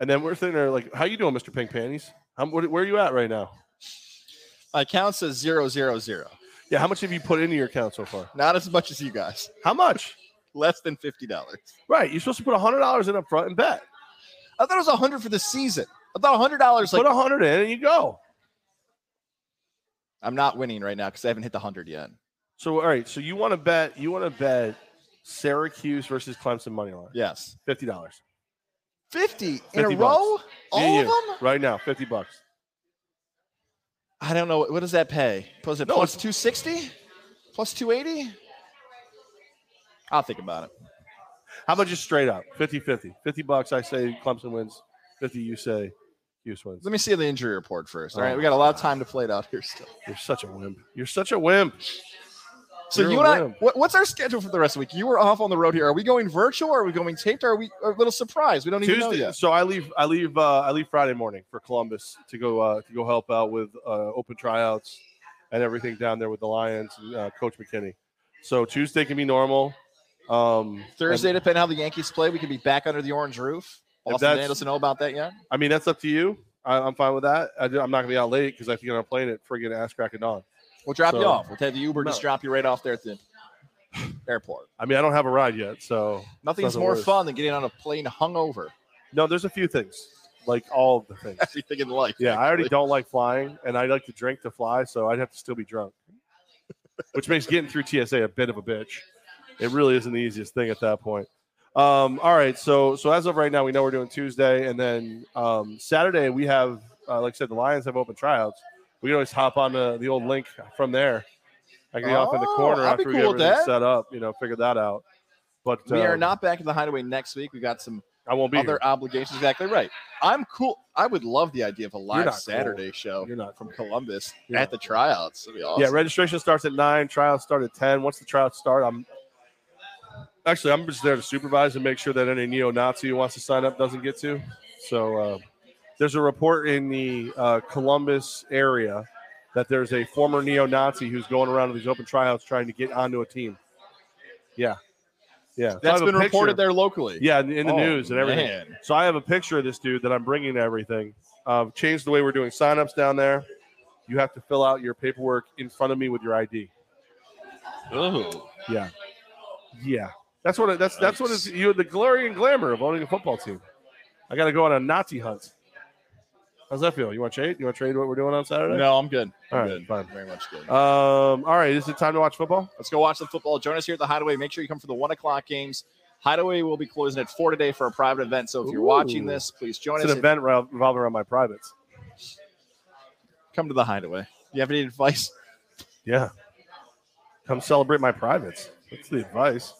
And then we're sitting there like, how you doing, Mr. Pink Panties? How, what, where are you at right now? My account says zero zero zero. Yeah, how much have you put into your account so far? Not as much as you guys. How much? Less than fifty dollars. Right, you're supposed to put hundred dollars in up front and bet. I thought it was a hundred for the season. I thought a hundred dollars. Like put a hundred in and you go. I'm not winning right now because I haven't hit the hundred yet. So all right, so you want to bet you want to bet Syracuse versus Clemson money line. Yes, Fifty dollars. fifty in a 50 row. bucks. All of them. Right now, fifty bucks. I don't know. What does that pay? Was it No, it's- two sixty? Plus two eighty? I'll think about it. How about just straight up? 50-50. 50 bucks, I say Clemson wins. 50 you say Hughes wins. Let me see the injury report first. All right, Oh we got a lot of time to play it out here still. You're such a wimp. You're such a wimp. So You're you and I, wimp. what, what's our schedule for the rest of the week? You were off on the road here. Are we going virtual? Or are we going taped? Or are we a little surprised? We don't even know Tuesday. yet. So I leave. I leave. Uh, I leave Friday morning for Columbus to go uh, to go help out with uh, open tryouts and everything down there with the Lions and uh, Coach McKinney. So Tuesday can be normal. Um, Thursday, depending on how the Yankees play, we could be back under the orange roof. That's- doesn't know about that yet. I mean, that's up to you. I, I'm fine with that. I, am not gonna be out late because I think I'm playing a plane at friggin' ass crack of dawn. We'll drop you off. We'll have the Uber just drop you right off there at the airport. I mean, I don't have a ride yet, so Nothing's more worse. fun than getting on a plane hungover. no. There's a few things, like all of the things. Everything in life. Yeah, I already don't like flying, and I like to drink to fly, so I'd have to still be drunk, which makes getting through TSA a bit of a bitch. it really isn't the easiest thing at that point. Um, all right, so so as of right now, we know we're doing Tuesday, and then um, Saturday we have, uh, like I said, the Lions have open tryouts. We can always hop on the, the old link from there. I can be off in the Oh, corner after we get everything set up. You know, figure that out. But We uh, are not back in the hideaway next week. We got some I won't be other here. obligations. Exactly right. I'm cool. I would love the idea of a live not cool. Saturday show You're not from Columbus You're at the tryouts. Awesome. Yeah, registration starts at nine. Tryouts start at ten. Once the tryouts start, I'm actually I'm just there to supervise and make sure that any neo-Nazi who wants to sign up doesn't get to. So uh, there's a report in the uh, Columbus area that there's a former neo-Nazi who's going around to these open tryouts trying to get onto a team. Yeah, yeah. That's been reported there locally. Yeah, in, in the Oh, news and everything. man. So I have a picture of this dude that I'm bringing to everything. Um, changed the way we're doing signups down there. You have to fill out your paperwork in front of me with your ID. Ooh. Yeah, yeah. That's what it, that's that's what it's you the glory and glamour of owning a football team. I got to go on a Nazi hunt. How's that feel? You want to trade? You want to trade what we're doing on Saturday? No, I'm good. I'm right, good. fine. Very much good. Um. All right. Is it time to watch football? Let's go watch the football. Join us here at the Hideaway. Make sure you come for the one o'clock games. Hideaway will be closing at four today for a private event. So if you're watching this, please join It's us. an event revolving around my privates. Come to the Hideaway. Do You have any advice? Yeah. Come celebrate my privates. That's the advice.